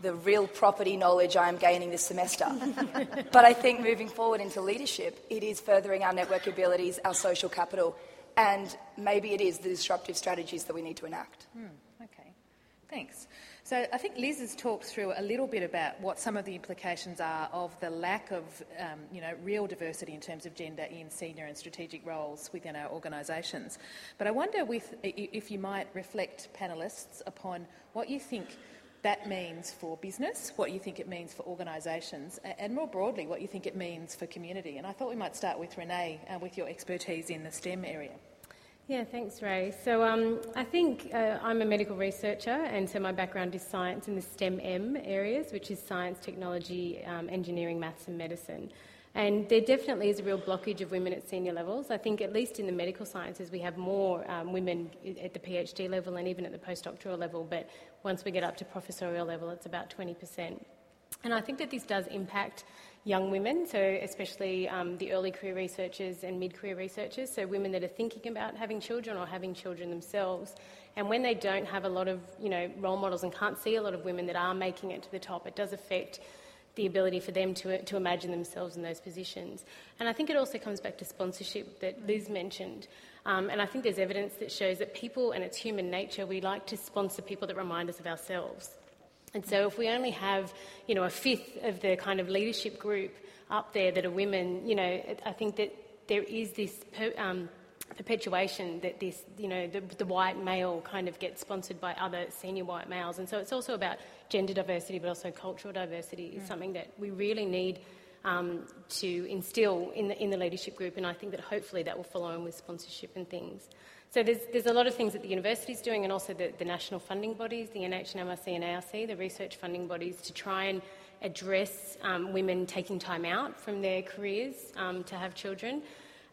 the real property knowledge I'm gaining this semester. but I think moving forward into leadership, it is furthering our network abilities, our social capital, and maybe it is the disruptive strategies that we need to enact. Hmm, okay, thanks. So I think Liz has talked through a little bit about what some of the implications are of the lack of, um, you know, real diversity in terms of gender in senior and strategic roles within our organisations. But I wonder with, if you might reflect panellists upon what you think that means for business, what you think it means for organisations, and more broadly, what you think it means for community. And I thought we might start with Renae, uh, with your expertise in the STEM area. Yeah, thanks, Rae. So um, I think uh, I'm a medical researcher, and so my background is science in the STEM M areas, which is science, technology, um, engineering, maths, and medicine. And there definitely is a real blockage of women at senior levels. I think, at least in the medical sciences, we have more um, women at the PhD level and even at the postdoctoral level, but once we get up to professorial level, it's about 20%. And I think that this does impact young women, so especially um, the early career researchers and mid career researchers, so women that are thinking about having children or having children themselves. And when they don't have a lot of you know, role models and can't see a lot of women that are making it to the top, it does affect the ability for them to, to imagine themselves in those positions. And I think it also comes back to sponsorship that Liz mentioned. Um, and I think there's evidence that shows that people, and it's human nature, we like to sponsor people that remind us of ourselves. And so if we only have, you know, a fifth of the kind of leadership group up there that are women, you know, I think that there is this per, um, perpetuation that this, you know, the, the, white male kind of gets sponsored by other senior white males. And so it's also about gender diversity, but also cultural diversity is mm. something that we really need um, to instill in the, in the leadership group. And I think that hopefully that will follow on with sponsorship and things. So there's, there's a lot of things that the university is doing and also the, the national funding bodies, the NHMRC and ARC, the research funding bodies, to try and address um, women taking time out from their careers um, to have children.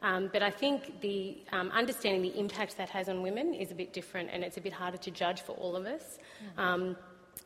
Um, but I think the um, understanding the impact that has on women is a bit different and it's a bit harder to judge for all of us. Mm-hmm.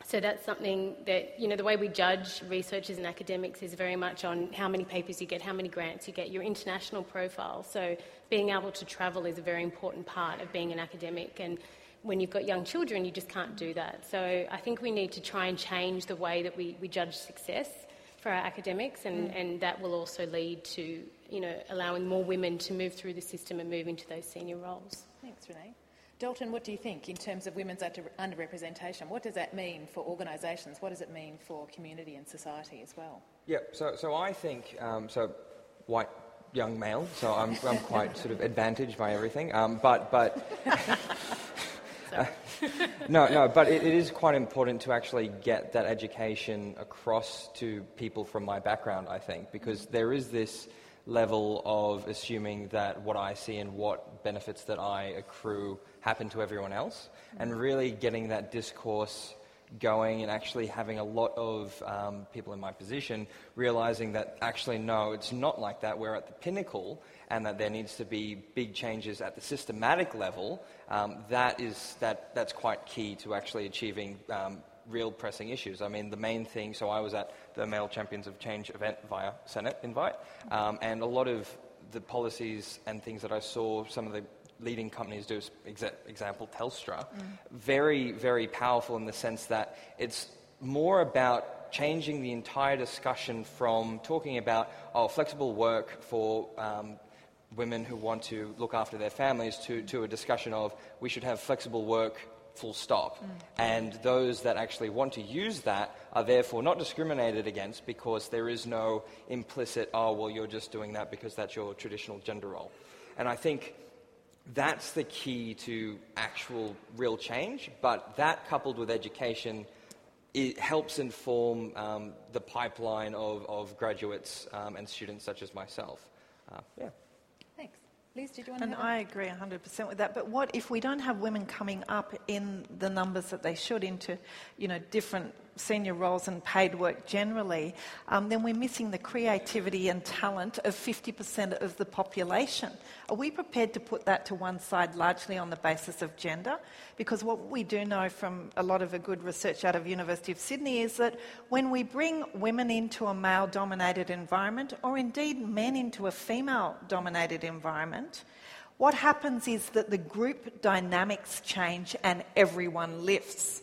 So that's something that, you know, the way we judge researchers and academics is very much on how many papers you get, how many grants you get, your international profile. So being able to travel is a very important part of being an academic. And when you've got young children, you just can't do that. So I think we need to try and change the way that we, we judge success for our academics, and, mm. and that will also lead to you know, allowing more women to move through the system and move into those senior roles. Thanks, Renae. Dalton, what do you think in terms of women's under- underrepresentation? What does that mean for organisations? What does it mean for community and society as well? Yeah, so, so I think, um, so white young male, so I'm, I'm quite sort of advantaged by everything, um, but, but no, no, but it, it is quite important to actually get that education across to people from my background, I think, because there is this level of assuming that what I see and what benefits that I accrue happen to everyone else, and really getting that discourse going and actually having a lot of um, people in my position realizing that actually, no, it's not like that. We're at the pinnacle and that there needs to be big changes at the systematic level. Um, that is, that, that's quite key to actually achieving um, real pressing issues. I mean, the main thing, so I was at the Male Champions of Change event via Senate invite, um, and a lot of the policies and things that I saw some of the leading companies do, exa- example Telstra, mm. very, very powerful in the sense that it's more about changing the entire discussion from talking about oh, flexible work for um, women who want to look after their families to, to a discussion of we should have flexible work full stop. Mm. And those that actually want to use that are therefore not discriminated against because there is no implicit, oh, well, you're just doing that because that's your traditional gender role. And I think that's the key to actual real change, but that coupled with education it helps inform um, the pipeline of, of graduates um, and students such as myself. Uh, yeah. Thanks. Liz, did you want and to? And I agree 100% with that. But what if we don't have women coming up in the numbers that they should into, you know, different senior roles and paid work generally, um, then we're missing the creativity and talent of 50% of the population. Are we prepared to put that to one side largely on the basis of gender? Because what we do know from a lot of good research out of University of Sydney is that when we bring women into a male-dominated environment, or indeed men into a female-dominated environment, what happens is that the group dynamics change and everyone lifts.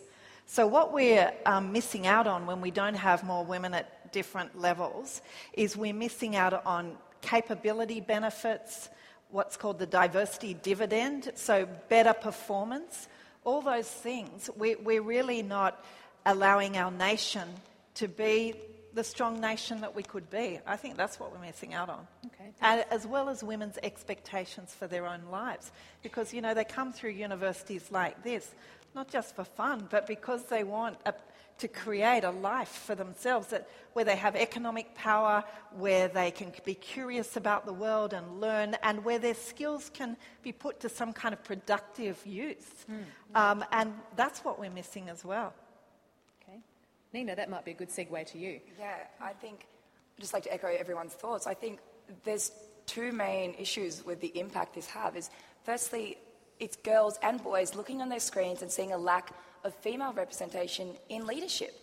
So, what we're um, missing out on when we don't have more women at different levels is we're missing out on capability benefits, what's called the diversity dividend, so better performance, all those things. We, we're really not allowing our nation to be the strong nation that we could be. I think that's what we're missing out on. Okay. as well as women's expectations for their own lives. Because, you know, they come through universities like this not just for fun, but because they want a, to create a life for themselves that, where they have economic power, where they can be curious about the world and learn, and where their skills can be put to some kind of productive use. Mm. Um, and that's what we're missing as well. Okay. Nina, that might be a good segue to you. Yeah, I think, I'd just like to echo everyone's thoughts. I think there's two main issues with the impact this have is firstly it's girls and boys looking on their screens and seeing a lack of female representation in leadership.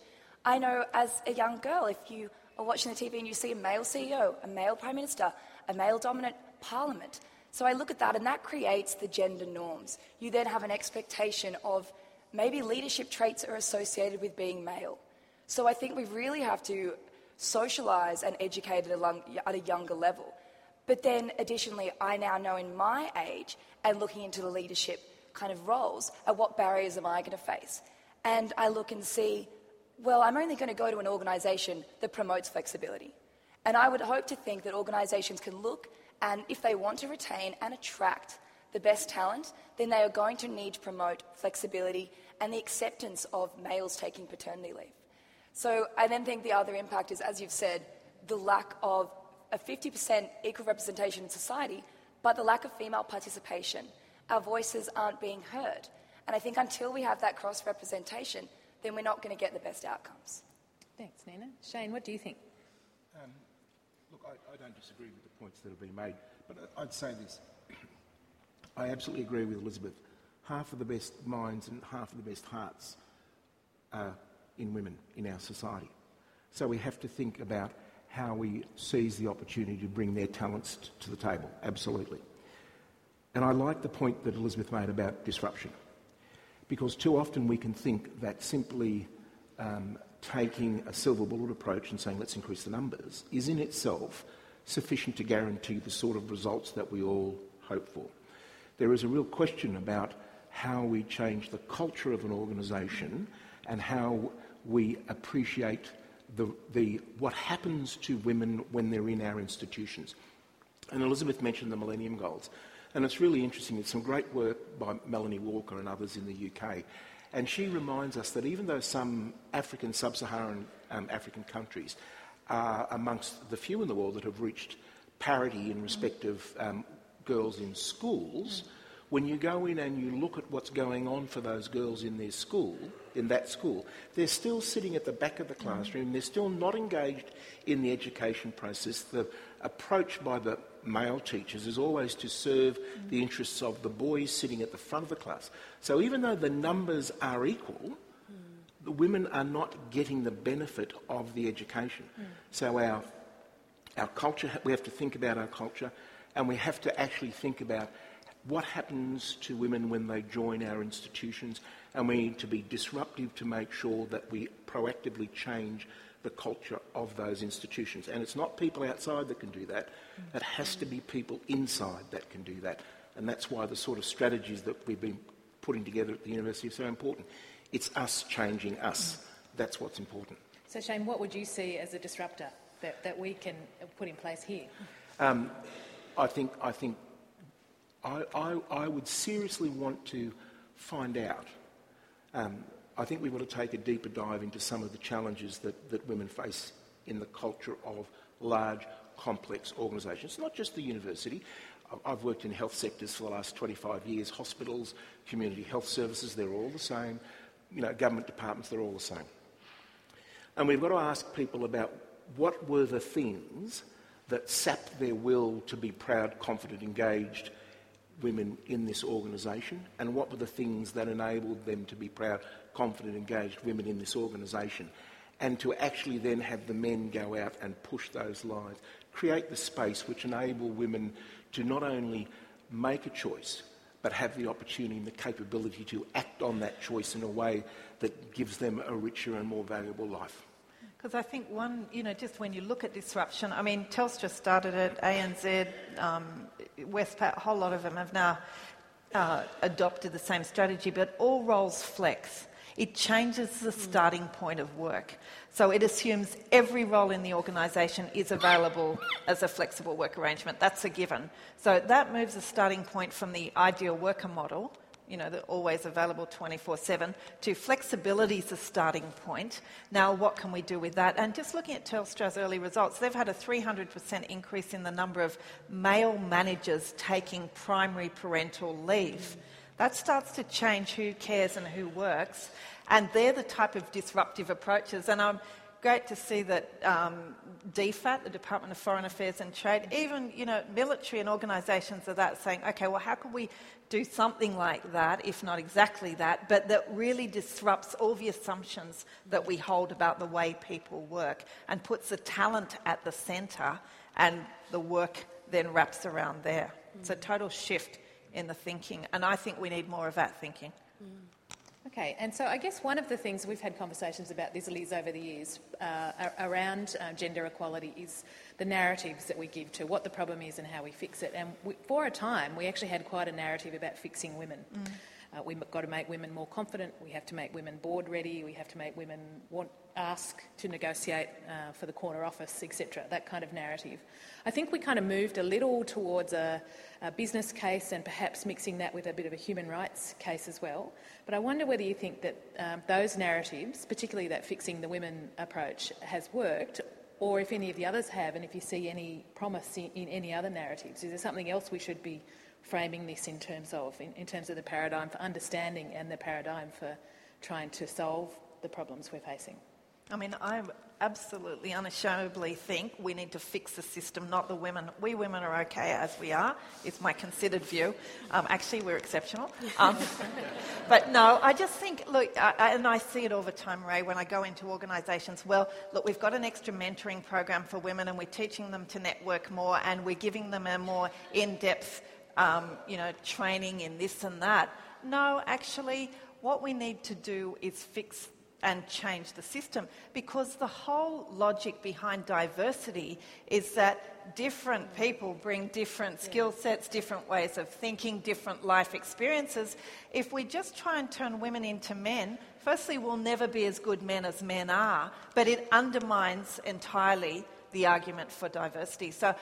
I know as a young girl, if you are watching the TV and you see a male CEO, a male prime minister, a male dominant parliament, so I look at that and that creates the gender norms. You then have an expectation of maybe leadership traits are associated with being male. So I think we really have to socialise and educated at a younger level. But then, additionally, I now know in my age and looking into the leadership kind of roles at what barriers am I going to face. And I look and see, well, I'm only going to go to an organisation that promotes flexibility. And I would hope to think that organisations can look and if they want to retain and attract the best talent, then they are going to need to promote flexibility and the acceptance of males taking paternity leave. So I then think the other impact is, as you've said, the lack of a 50% equal representation in society, but the lack of female participation. Our voices aren't being heard. And I think until we have that cross representation, then we're not going to get the best outcomes. Thanks, Nina. Shane, what do you think? Um, look, I, I, don't disagree with the points that have been made, but I'd say this. I absolutely agree with Elizabeth. Half of the best minds and half of the best hearts are in women in our society. So we have to think about how we seize the opportunity to bring their talents t- to the table. Absolutely. And I like the point that Elizabeth made about disruption, because too often we can think that simply um, taking a silver bullet approach and saying let's increase the numbers is in itself sufficient to guarantee the sort of results that we all hope for. There is a real question about how we change the culture of an organisation and how we appreciate the, the, what happens to women when they're in our institutions. And Elizabeth mentioned the Millennium Goals. And it's really interesting. It's some great work by Melanie Walker and others in the UK. And she reminds us that even though some African, sub Saharan um, African countries are amongst the few in the world that have reached parity in respect of um, girls in schools, when you go in and you look at what's going on for those girls in their school, in that school, they're still sitting at the back of the classroom, they're still not engaged in the education process. The approach by the male teachers is always to serve mm. the interests of the boys sitting at the front of the class. So even though the numbers are equal, mm. the women are not getting the benefit of the education. Mm. So our, our culture, we have to think about our culture and we have to actually think about what happens to women when they join our institutions and we need to be disruptive to make sure that we proactively change the culture of those institutions. And it's not people outside that can do that, it has to be people inside that can do that. And that's why the sort of strategies that we've been putting together at the university are so important. It's us changing us. That's what's important. So, Shane, what would you see as a disruptor that, that we can put in place here? Um, I think, I, think I, I, I would seriously want to find out um, I think we've got to take a deeper dive into some of the challenges that, that women face in the culture of large, complex organisations, not just the university. I've worked in health sectors for the last 25 years, hospitals, community health services, they're all the same. You know, government departments, they're all the same. And we've got to ask people about what were the things that sapped their will to be proud, confident, engaged women in this organisation, and what were the things that enabled them to be proud, confident, engaged women in this organisation, and to actually then have the men go out and push those lines, create the space which enable women to not only make a choice, but have the opportunity and the capability to act on that choice in a way that gives them a richer and more valuable life. Because I think one, you know, just when you look at disruption, I mean, Telstra started it, ANZ, um, Westpac, a whole lot of them have now uh, adopted the same strategy, but all roles flex. It changes the starting point of work. So it assumes every role in the organisation is available as a flexible work arrangement. That's a given. So that moves the starting point from the ideal worker model, you know, they're always available 24 7, to flexibility is the starting point. Now, what can we do with that? And just looking at Telstra's early results, they've had a 300% increase in the number of male managers taking primary parental leave. That starts to change who cares and who works. And they're the type of disruptive approaches. And I'm great to see that um, DFAT, the Department of Foreign Affairs and Trade, even you know military and organisations are that saying, okay, well, how can we do something like that, if not exactly that, but that really disrupts all the assumptions that we hold about the way people work and puts the talent at the centre, and the work then wraps around there. Mm. It's a total shift in the thinking, and I think we need more of that thinking. Mm. Okay, and so I guess one of the things we've had conversations about this, Liz, over the years uh, around uh, gender equality is the narratives that we give to what the problem is and how we fix it. And we, for a time, we actually had quite a narrative about fixing women. Mm. Uh, we've got to make women more confident. We have to make women board ready. We have to make women want ask to negotiate uh, for the corner office, etc. That kind of narrative. I think we kind of moved a little towards a, a, business case and perhaps mixing that with a bit of a human rights case as well. But I wonder whether you think that um, those narratives, particularly that fixing the women approach, has worked, or if any of the others have, and if you see any promise in, in any other narratives. Is there something else we should be framing this in terms of, in, in terms of the paradigm for understanding and the paradigm for trying to solve the problems we're facing? I mean, I absolutely unashamedly think we need to fix the system, not the women. We women are okay as we are, is my considered view. Um, actually, we're exceptional. Um, but no, I just think, look, I, and I see it all the time, Rae, when I go into organisations. Well, look, we've got an extra mentoring program for women and we're teaching them to network more and we're giving them a more in depth um, you know, training in this and that. No, actually, what we need to do is fix and change the system because the whole logic behind diversity is that different people bring different skill sets, different ways of thinking, different life experiences. If we just try and turn women into men, firstly, we'll never be as good men as men are, but it undermines entirely the argument for diversity. So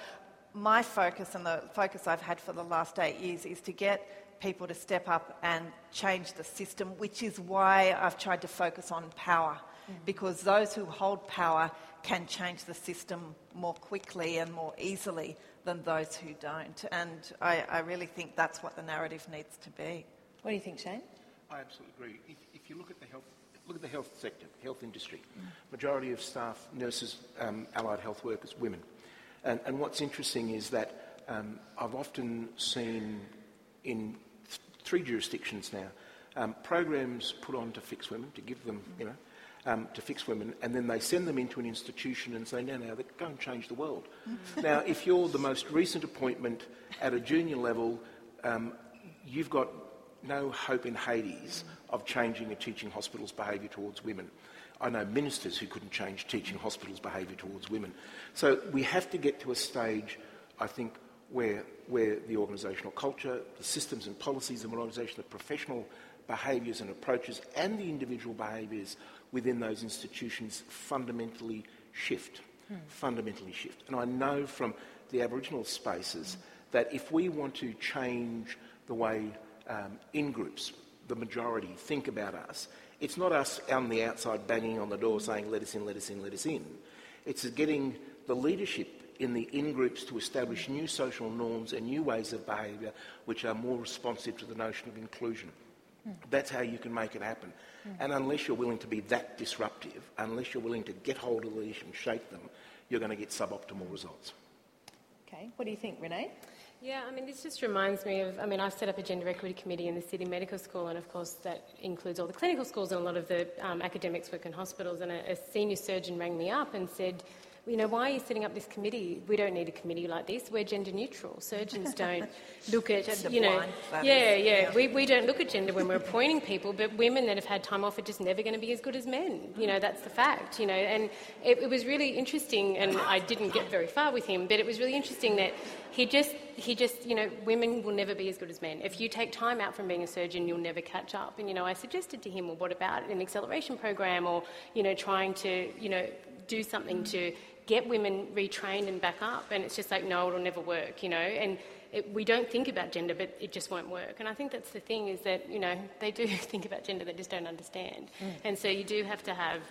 my focus and the focus I've had for the last eight years is to get people to step up and change the system, which is why I've tried to focus on power, mm. because those who hold power can change the system more quickly and more easily than those who don't. And I, I really think that's what the narrative needs to be. What do you think, Shane? I absolutely agree. If, if you look at the health look at the health sector, health industry. Mm. Majority of staff, nurses, um, allied health workers, women. And, and what's interesting is that um, I've often seen in th- three jurisdictions now um, programs put on to fix women, to give them, you know, um, to fix women, and then they send them into an institution and say, no, no, go and change the world. now, if you're the most recent appointment at a junior level, um, you've got no hope in Hades of changing a teaching hospital's behaviour towards women. I know ministers who couldn't change teaching hospitals' behaviour towards women. So we have to get to a stage, I think, where, where the organisational culture, the systems and policies of an organisation, the professional behaviours and approaches, and the individual behaviours within those institutions fundamentally shift. Hmm. Fundamentally shift. And I know from the Aboriginal spaces that if we want to change the way um, in groups, the majority, think about us, it's not us on the outside banging on the door saying, let us in, let us in, let us in. It's getting the leadership in the in groups to establish new social norms and new ways of behaviour which are more responsive to the notion of inclusion. Mm. That's how you can make it happen. Mm. And unless you're willing to be that disruptive, unless you're willing to get hold of the leadership and shape them, you're going to get suboptimal results. Okay, what do you think, Renae? Yeah, I mean, this just reminds me of. I mean, I've set up a gender equity committee in the Sydney Medical School, and of course, that includes all the clinical schools and a lot of the um, academics work in hospitals. And a, a senior surgeon rang me up and said, you know, why are you setting up this committee? We don't need a committee like this. We're gender neutral. Surgeons don't look at, gender you know, yeah, yeah. We, we don't look at gender when we're appointing people, but women that have had time off are just never going to be as good as men. You know, that's the fact, you know. And it, it was really interesting, and I didn't get very far with him, but it was really interesting that he just, he just, you know, women will never be as good as men. If you take time out from being a surgeon, you'll never catch up. And, you know, I suggested to him, well, what about an acceleration program or, you know, trying to, you know, do something to get women retrained and back up. And it's just like, no, it'll never work, you know. And it, we don't think about gender, but it just won't work. And I think that's the thing is that, you know, they do think about gender, they just don't understand. Mm. And so you do have to have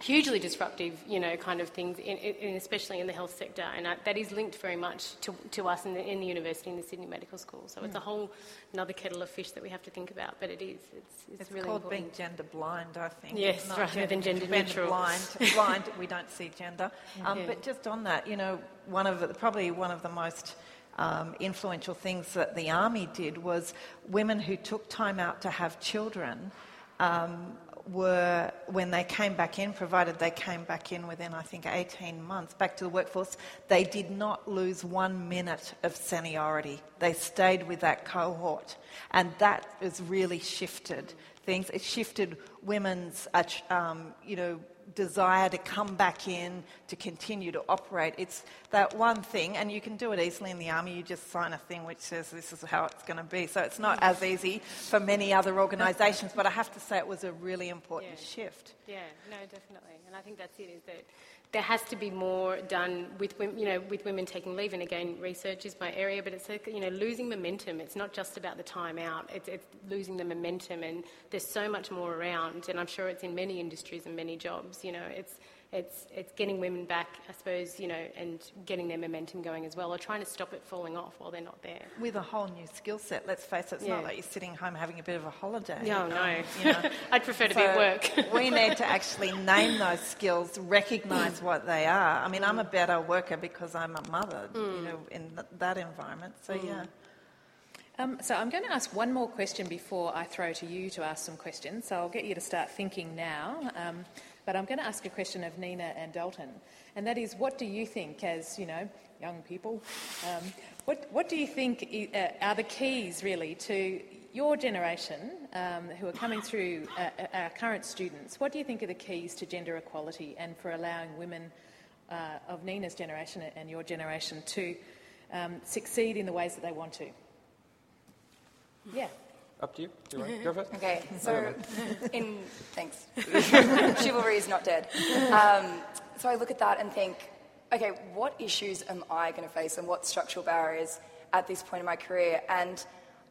hugely disruptive, you know, kind of things, in, in, especially in the health sector, and that is linked very much to, to us in the, in the university, in the Sydney Medical School. So mm. it's a whole another kettle of fish that we have to think about, but it is. It's, it's, it's really called important. being gender blind, I think. Yes, rather gender, than gender neutral. Blind, blind, we don't see gender. Um, yeah. But just on that, you know, one of the, probably one of the most um, influential things that the army did was women who took time out to have children. Um, were, when they came back in, provided they came back in within, I think, 18 months back to the workforce, they did not lose one minute of seniority. They stayed with that cohort. And that has really shifted things. It shifted women's, uh, um, you know, desire to come back in, to continue to operate. It's that one thing, and you can do it easily in the army. You just sign a thing which says this is how it's going to be. So it's not as easy for many other organisations, but I have to say it was a really important Yeah. shift. Yeah, no, definitely. And I think that's it, is that there has to be more done with women, you know, with women taking leave. And again, research is my area, but it's, you know, losing momentum. It's not just about the time out, it's, it's losing the momentum. And there's so much more around. And I'm sure it's in many industries and many jobs, you know, it's, it's, it's getting women back, I suppose, you know, and getting their momentum going as well, or trying to stop it falling off while they're not there. With a whole new skill set, let's face it, it's Yeah. not like you're sitting home having a bit of a holiday. No, no. you know. I'd prefer to be at work. we need to actually name those skills, recognise what they are. I mean, I'm a better worker because I'm a mother, you know, in th- that environment. So yeah. Um, so I'm going to ask one more question before I throw to you to ask some questions. So I'll get you to start thinking now. Um, but I'm going to ask a question of Nina and Dalton, and that is, what do you think, as you know, young people, um, what what do you think uh, are the keys really to your generation um, who are coming through, uh, uh, our current students? What do you think are the keys to gender equality and for allowing women uh, of Nina's generation and your generation to um, succeed in the ways that they want to? Yeah. Up to you. Do you want to go first? Okay, so in thanks, chivalry is not dead. Um, so I look at that and think, okay, what issues am I going to face, and what structural barriers at this point in my career? And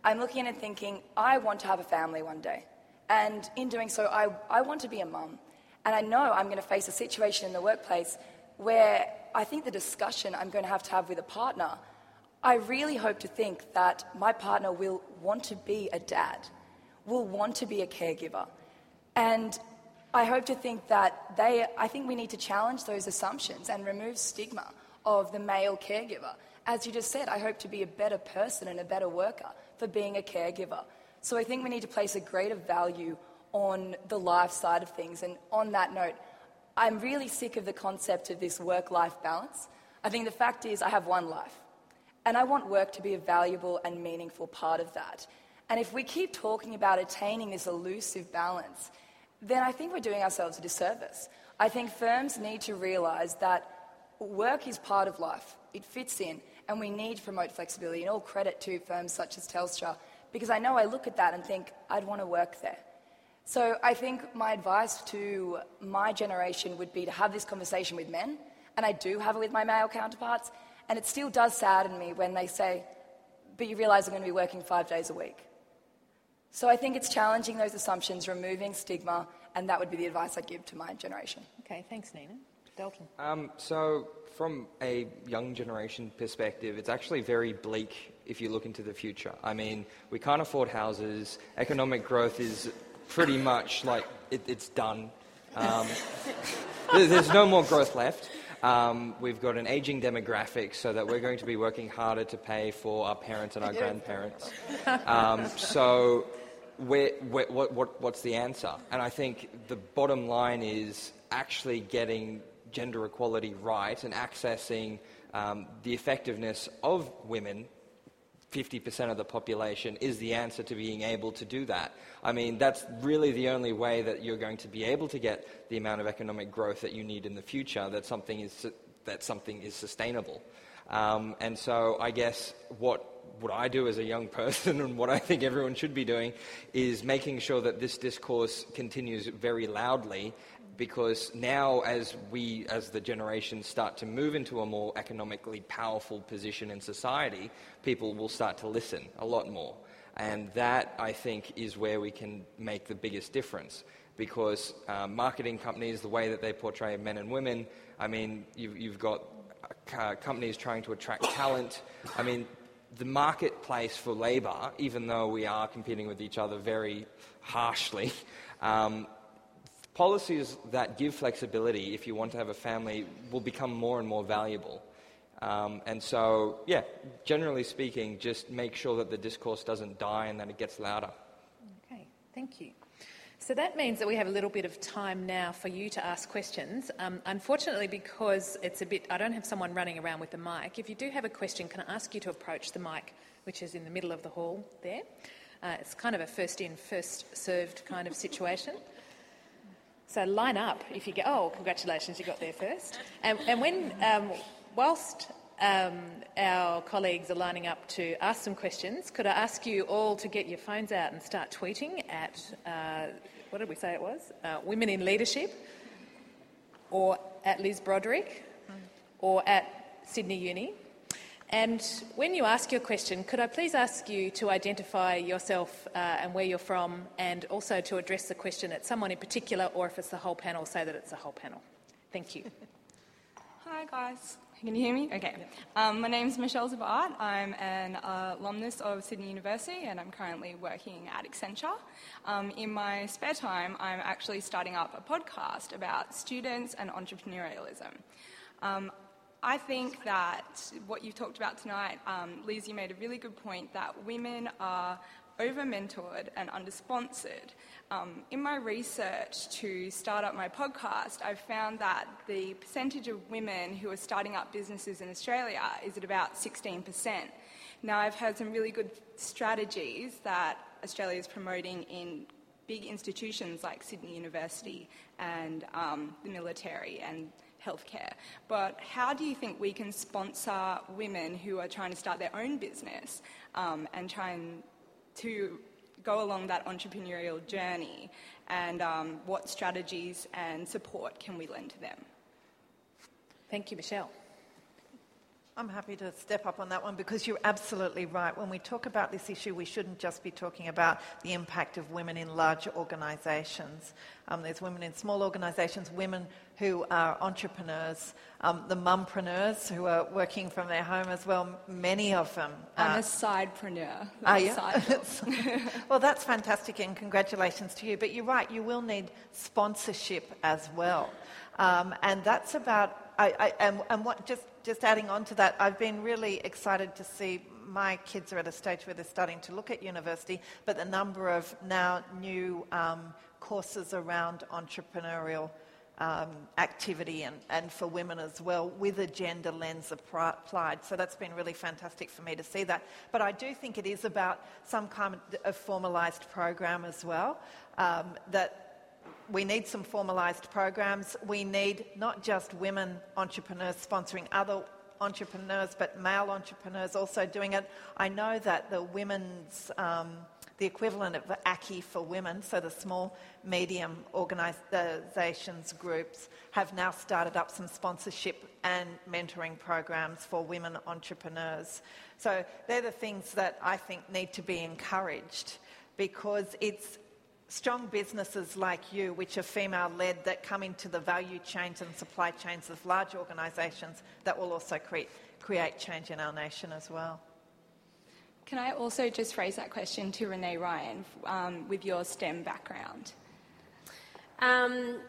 I'm looking at it thinking, I want to have a family one day, and in doing so, I, I want to be a mum, and I know I'm going to face a situation in the workplace where I think the discussion I'm going to have to have with a partner I really hope to think that my partner will want to be a dad, will want to be a caregiver. And I hope to think that they, I think we need to challenge those assumptions and remove stigma of the male caregiver. As you just said, I hope to be a better person and a better worker for being a caregiver. So I think we need to place a greater value on the life side of things. And on that note, I'm really sick of the concept of this work life balance. I think the fact is, I have one life. And I want work to be a valuable and meaningful part of that. And if we keep talking about attaining this elusive balance, then I think we're doing ourselves a disservice. I think firms need to realise that work is part of life, it fits in, and we need to promote flexibility. And all credit to firms such as Telstra, because I know I look at that and think, I'd want to work there. So I think my advice to my generation would be to have this conversation with men, and I do have it with my male counterparts, and it still does sadden me when they say, but you realise I'm going to be working five days a week. So I think it's challenging those assumptions, removing stigma, and that would be the advice I'd give to my generation. Okay, thanks, Nina. Dalton. Um, so, from a young generation perspective, it's actually very bleak if you look into the future. I mean, we can't afford houses, economic growth is pretty much like it, it's done. Um, there's no more growth left. Um, we've got an aging demographic, so that we're going to be working harder to pay for our parents and our grandparents. Um, so, where, where, what, what, what's the answer? And I think the bottom line is actually getting gender equality right and accessing um, the effectiveness of women 50% of the population is the answer to being able to do that. I mean, that's really the only way that you're going to be able to get the amount of economic growth that you need in the future, that something is, that something is sustainable. Um, and so I guess what, what I do as a young person and what I think everyone should be doing is making sure that this discourse continues very loudly because now as we as the generation start to move into a more economically powerful position in society people will start to listen a lot more. And that i think is where we can make the biggest difference because uh, marketing companies the way that they portray men and women i mean you've, you've got uh, companies trying to attract talent. I mean the marketplace for labour even though we are competing with each other very harshly um, policies that give flexibility if you want to have a family will become more and more valuable. Um, and so, yeah, generally speaking, just make sure that the discourse doesn't die and that it gets louder. Okay, thank you. So that means that we have a little bit of time now for you to ask questions. Um, unfortunately, because it's a bit, I don't have someone running around with the mic. If you do have a question, can I ask you to approach the mic, which is in the middle of the hall there? Uh, it's kind of a first in, first served kind of situation. So line up if you get, oh, congratulations, you got there first. And, and when, um, whilst um, our colleagues are lining up to ask some questions. Could I ask you all to get your phones out and start tweeting at, uh, what did we say it was? Uh, Women in Leadership, or at Liz Broderick, or at Sydney Uni. And when you ask your question, could I please ask you to identify yourself uh, and where you're from, and also to address the question at someone in particular, or if it's the whole panel, say that it's the whole panel. Thank you. Hi, guys. Can you hear me? Okay. Um, my name is Michelle Zabart. I'm an uh, alumnus of Sydney University and I'm currently working at Accenture. Um, in my spare time, I'm actually starting up a podcast about students and entrepreneurialism. Um, I think that what you've talked about tonight, um, Liz, you made a really good point that women are over mentored and under sponsored. Um, in my research to start up my podcast, I've found that the percentage of women who are starting up businesses in Australia is at about 16%. Now, I've heard some really good strategies that Australia is promoting in big institutions like Sydney University and um, the military and healthcare. But how do you think we can sponsor women who are trying to start their own business um, and try to go along that entrepreneurial journey and um, what strategies and support can we lend to them? Thank you, Michelle. I'm happy to step up on that one because you're absolutely right. When we talk about this issue, we shouldn't just be talking about the impact of women in large organisations. Um, there's women in small organisations, women who are entrepreneurs, um, the mumpreneurs who are working from their home as well, many of them. I'm a sidepreneur. Are you? well, that's fantastic and congratulations to you. But you're right, you will need sponsorship as well. Um, and that's about, I, I, and, and what, just, just adding on to that, I've been really excited to see my kids are at a stage where they're starting to look at university, but the number of now new um, courses around entrepreneurial um, activity and, and for women as well with a gender lens applied. So that's been really fantastic for me to see that. But I do think it is about some kind of formalised program as well. Um, that we need some formalised programs. We need not just women entrepreneurs sponsoring other entrepreneurs, but male entrepreneurs also doing it. I know that the women's um, the equivalent of ACCI for women, so the small, medium organisations groups, have now started up some sponsorship and mentoring programs for women entrepreneurs. So they're the things that I think need to be encouraged because it's strong businesses like you, which are female led, that come into the value chains and supply chains of large organisations that will also create, create change in our nation as well. Can I also just raise that question to Renae Ryan um, with your STEM background? Um,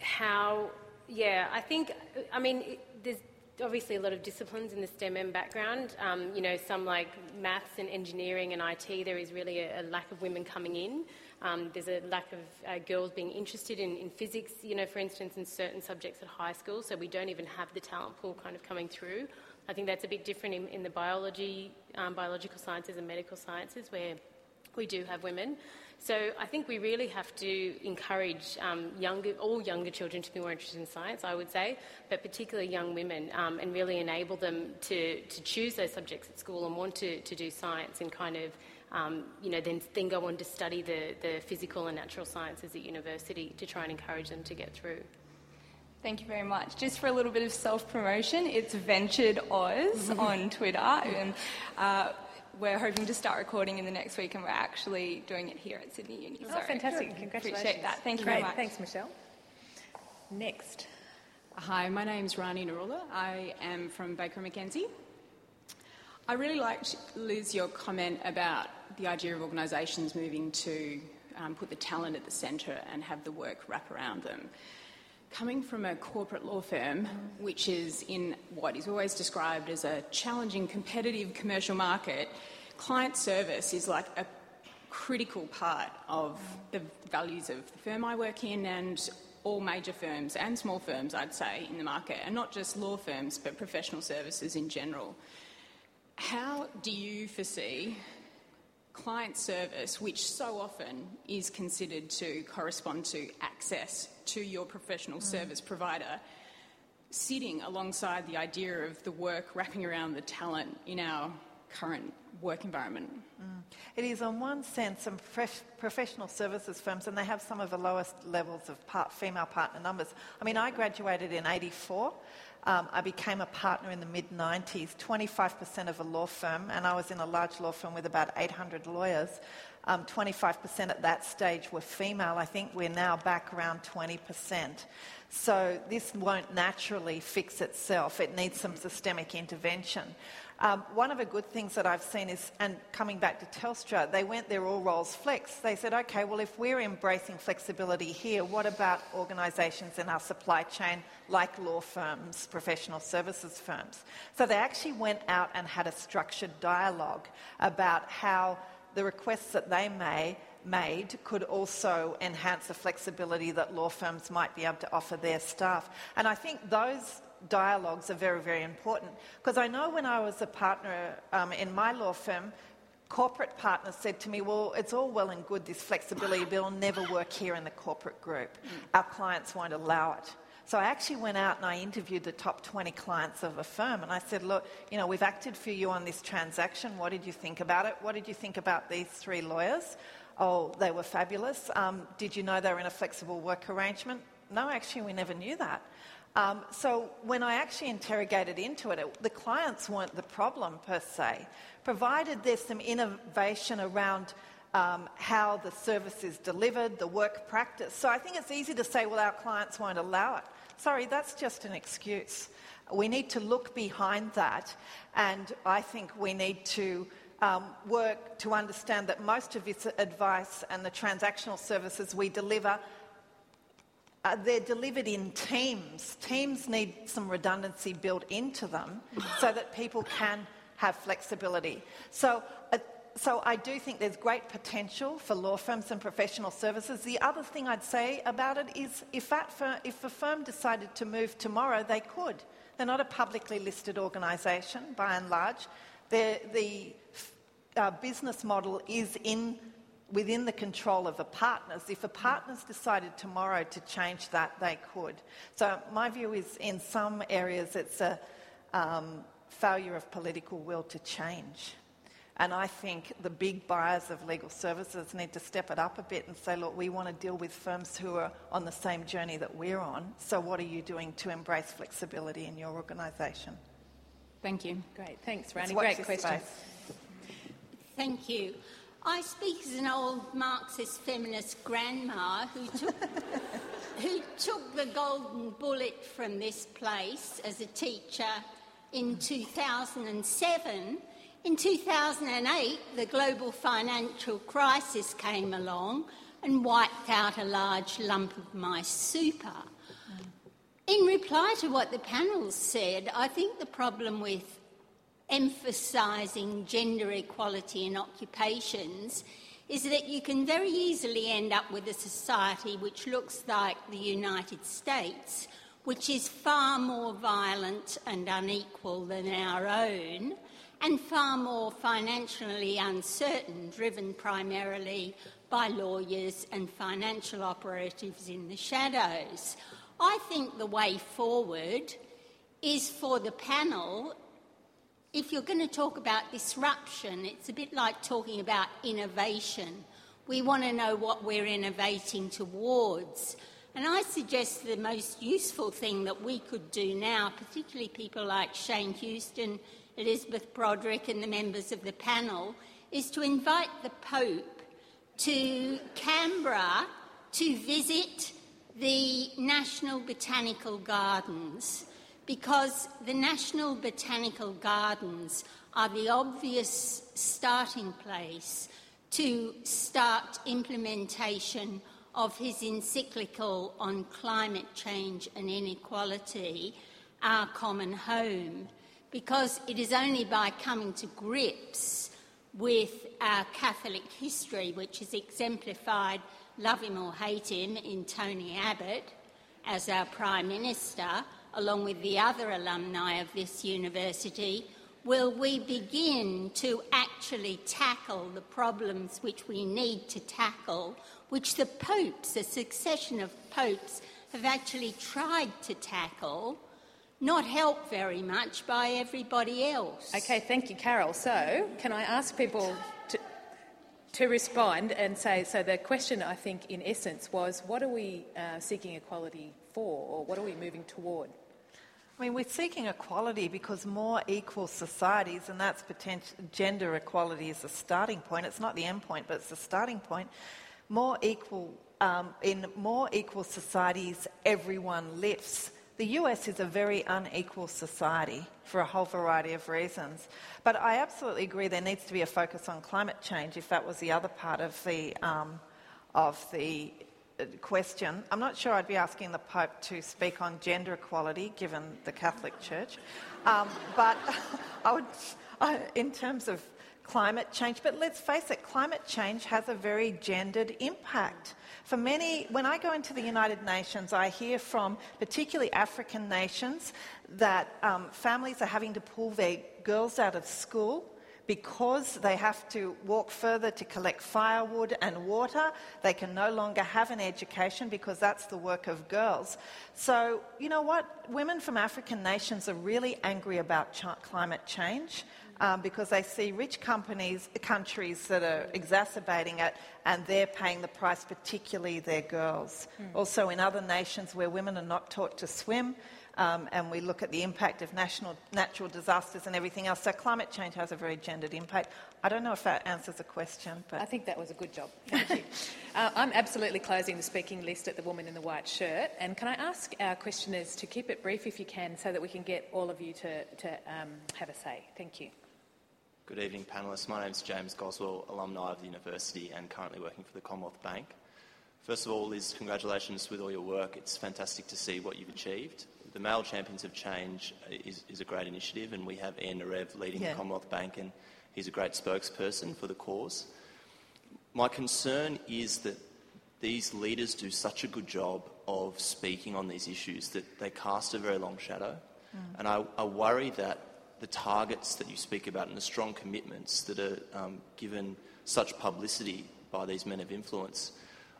how, yeah, I think, I mean, there's obviously a lot of disciplines in the STEM background. Um, you know, some like maths and engineering and IT, there is really a, a lack of women coming in. Um, there's a lack of uh, girls being interested in, in, physics, you know, for instance, in certain subjects at high school, so we don't even have the talent pool kind of coming through. I think that's a bit different in, in the biology, um, biological sciences and medical sciences where we do have women. So I think we really have to encourage um, younger, all younger children to be more interested in science, I would say, but particularly young women, um, and really enable them to, to choose those subjects at school and want to, to do science and kind of, um, you know, then, then go on to study the, the physical and natural sciences at university to try and encourage them to get through. Thank you very much. Just for a little bit of self promotion, it's Ventured Oz on Twitter. And, uh, we're hoping to start recording in the next week, and we're actually doing it here at Sydney Uni. Oh, fantastic. Congratulations. Appreciate that. Thank you Great. very much. Thanks, Michelle. Next. Hi, my name's Rani Narula. I am from Baker McKenzie. I really liked, Liz, your comment about the idea of organisations moving to um, put the talent at the centre and have the work wrap around them coming from a corporate law firm, which is in what is always described as a challenging, competitive commercial market, client service is like a critical part of the values of the firm I work in and all major firms and small firms, I'd say, in the market, and not just law firms, but professional services in general. How do you foresee client service, which so often is considered to correspond to access to your professional mm. service provider, sitting alongside the idea of the work wrapping around the talent in our current work environment. Mm. It is, on one sense, some prof- professional services firms, and they have some of the lowest levels of part, female partner numbers. I mean, I graduated in 84. Um, I became a partner in the mid 90s, 25% of a law firm, and I was in a large law firm with about 800 lawyers. Um, 25% at that stage were female. I think we're now back around 20%. So this won't naturally fix itself. It needs some systemic intervention. Um, one of the good things that I've seen is, and coming back to Telstra, they went there all roles flex. They said, okay, well, if we're embracing flexibility here, what about organisations in our supply chain like law firms, professional services firms? So they actually went out and had a structured dialogue about how the requests that they may, made could also enhance the flexibility that law firms might be able to offer their staff. And I think those dialogues are very, very important. Because I know when I was a partner um, in my law firm, corporate partners said to me, Well, it's all well and good, this flexibility, but it'll never work here in the corporate group. Our clients won't allow it. So I actually went out and I interviewed the top 20 clients of a firm and I said, Look, you know, we've acted for you on this transaction. What did you think about it? What did you think about these three lawyers? Oh, they were fabulous. Um, did you know they were in a flexible work arrangement? No, actually, we never knew that. Um, so when I actually interrogated into it, it, the clients weren't the problem per se, provided there's some innovation around um, how the service is delivered, the work practice. So I think it's easy to say, well, our clients won't allow it. Sorry, that's just an excuse. We need to look behind that, and I think we need to um, work to understand that most of this advice and the transactional services we deliver uh, they're delivered in teams. Teams need some redundancy built into them so that people can have flexibility. So, uh, so I do think there's great potential for law firms and professional services. The other thing I'd say about it is if, that if a firm decided to move tomorrow, they could. They're not a publicly listed organisation by and large. They're, the uh, business model is in within the control of the partners. If the partners decided tomorrow to change that, they could. So, my view is in some areas it's a um, failure of political will to change. And I think the big buyers of legal services need to step it up a bit and say, look, we want to deal with firms who are on the same journey that we're on. So, what are you doing to embrace flexibility in your organisation? Thank you. Great. Thanks, Randy. Great question. Space. Thank you. I speak as an old Marxist feminist grandma who took, who took the golden bullet from this place as a teacher in 2007. In 2008, the global financial crisis came along and wiped out a large lump of my super. In reply to what the panel said, I think the problem with emphasising gender equality in occupations is that you can very easily end up with a society which looks like the United States, which is far more violent and unequal than our own, and far more financially uncertain, driven primarily by lawyers and financial operatives in the shadows. I think the way forward is for the panel if you're going to talk about disruption, it's a bit like talking about innovation. We want to know what we're innovating towards. And I suggest the most useful thing that we could do now, particularly people like Shane Houston, Elizabeth Broderick, and the members of the panel, is to invite the Pope to Canberra to visit the National Botanical Gardens because the National Botanical Gardens are the obvious starting place to start implementation of his encyclical on climate change and inequality, Our Common Home, because it is only by coming to grips with our Catholic history, which is exemplified, love him or hate him, in Tony Abbott as our Prime Minister, along with the other alumni of this university, will we begin to actually tackle the problems which we need to tackle, which the popes, a succession of popes, have actually tried to tackle, not helped very much by everybody else. Okay, thank you, Carol. So, can I ask people to, to respond and say so the question, I think, in essence, was what are we uh, seeking equality for, or what are we moving toward? I mean, we're seeking equality because more equal societies, and that's potential gender equality is the starting point. It's not the end point, but it's the starting point. More equal um, in more equal societies, everyone lifts. The US is a very unequal society for a whole variety of reasons. But I absolutely agree there needs to be a focus on climate change if that was the other part of the, um, of the question. I'm not sure I'd be asking the Pope to speak on gender equality, given the Catholic Church, um, but I would, I, in terms of climate change. But let's face it, climate change has a very gendered impact. For many, when I go into the United Nations, I hear from particularly African nations that um, families are having to pull their girls out of school because they have to walk further to collect firewood and water, they can no longer have an education because that's the work of girls. So, you know what? Women from African nations are really angry about ch- climate change. Um, because they see rich companies, countries that are exacerbating it, and they're paying the price, particularly their girls. Mm. Also, in other nations where women are not taught to swim, um, and we look at the impact of national, natural disasters and everything else. So climate change has a very gendered impact. I don't know if that answers the question, but I think that was a good job. Thank you. uh, I'm absolutely closing the speaking list at the woman in the white shirt. And can I ask our questioners to keep it brief if you can, so that we can get all of you to, to um, have a say. Thank you. Good evening, panellists. My name is James Goswell, alumni of the university and currently working for the Commonwealth Bank. First of all, Liz, congratulations with all your work. It's fantastic to see what you've achieved the Male Champions of Change is, is a great initiative, and we have Ian Narev leading yeah. the Commonwealth Bank, and he's a great spokesperson for the cause. My concern is that these leaders do such a good job of speaking on these issues that they cast a very long shadow. Mm. And I, I, worry that the targets that you speak about and the strong commitments that are um, given such publicity by these men of influence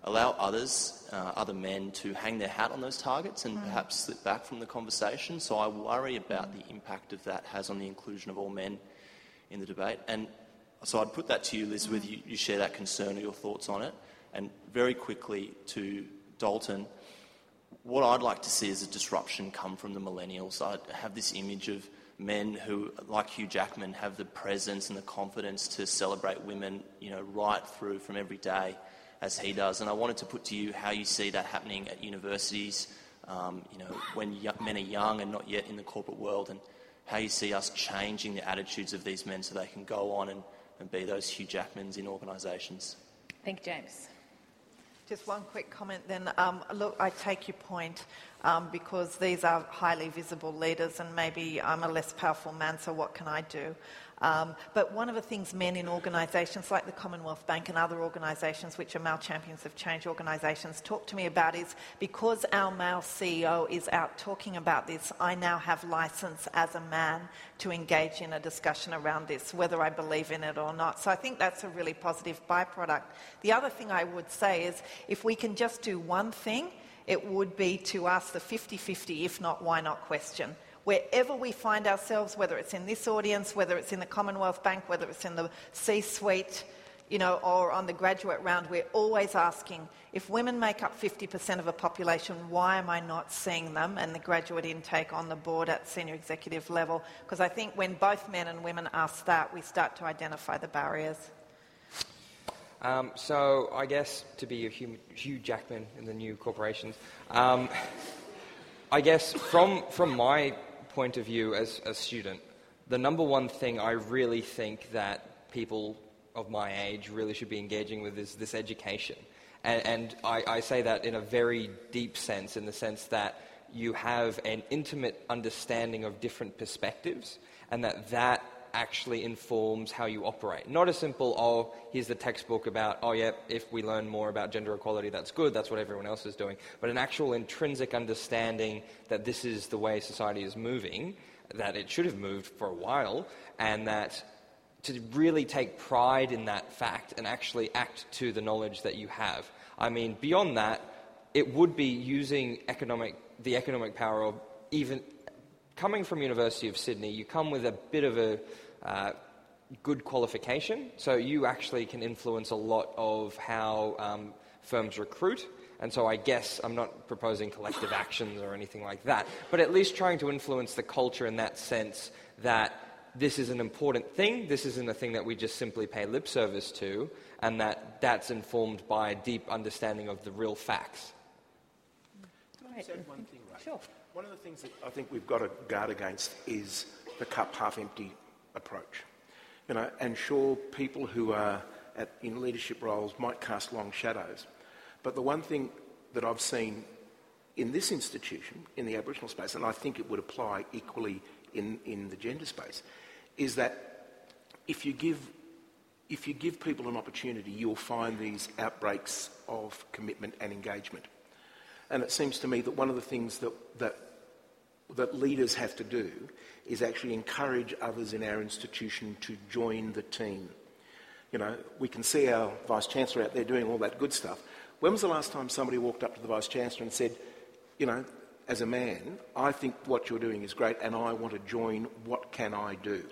allow others, uh, other men, to hang their hat on those targets and mm. perhaps slip back from the conversation. So I worry about the impact of that has on the inclusion of all men in the debate. And so I'd put that to you, Liz, mm. whether you, you share that concern or your thoughts on it. And very quickly to Dalton, what I'd like to see is a disruption come from the millennials. I have this image of men who, like Hugh Jackman, have the presence and the confidence to celebrate women, you know, right through from every day as he does. And I wanted to put to you how you see that happening at universities, um, you know, when men are young and not yet in the corporate world, and how you see us changing the attitudes of these men so they can go on and, and be those Hugh Jackmans in organisations. Thank you, James. Just one quick comment then. Um, look, I take your point um, because these are highly visible leaders, and maybe I'm a less powerful man, so what can I do? Um, but one of the things men in organisations like the Commonwealth Bank and other organisations, which are male champions of change organisations, talk to me about is because our male CEO is out talking about this, I now have licence as a man to engage in a discussion around this, whether I believe in it or not. So I think that's a really positive byproduct. The other thing I would say is if we can just do one thing, it would be to ask the 50 50, if not, why not question wherever we find ourselves, whether it's in this audience, whether it's in the Commonwealth Bank, whether it's in the C suite, you know, or on the graduate round, we're always asking if women make up 50% of a population, why am I not seeing them and the graduate intake on the board at senior executive level? Because I think when both men and women ask that, we start to identify the barriers. Um, so, I guess to be a Hugh, Hugh Jackman in the new corporations, um, I guess from, from my point of view as a student, the number one thing I really think that people of my age really should be engaging with is this education. And, and I, I, say that in a very deep sense, in the sense that you have an intimate understanding of different perspectives, and that that actually informs how you operate. Not a simple, oh, here's the textbook about, oh, yeah, if we learn more about gender equality, that's good, that's what everyone else is doing, but an actual intrinsic understanding that this is the way society is moving, that it should have moved for a while, and that to really take pride in that fact and actually act to the knowledge that you have. I mean, beyond that, it would be using economic, the economic power of even coming from University of Sydney, you come with a bit of a uh, good qualification, so you actually can influence a lot of how um, firms recruit. And so I guess I'm not proposing collective actions or anything like that, but at least trying to influence the culture in that sense that this is an important thing, this isn't a thing that we just simply pay lip service to, and that that's informed by a deep understanding of the real facts. Right. one thing, right? Sure. One of the things that I think we've got to guard against is the cup half empty approach. You know, and sure, people who are at, in leadership roles might cast long shadows. But the one thing that I've seen in this institution, in the Aboriginal space, and I think it would apply equally in, in the gender space, is that if you give if you give people an opportunity, you'll find these outbreaks of commitment and engagement. And it seems to me that one of the things that, that, that leaders have to do is actually encourage others in our institution to join the team. You know, we can see our Vice Chancellor out there doing all that good stuff. When was the last time somebody walked up to the Vice Chancellor and said, you know, as a man, I think what you're doing is great and I want to join, what can I do?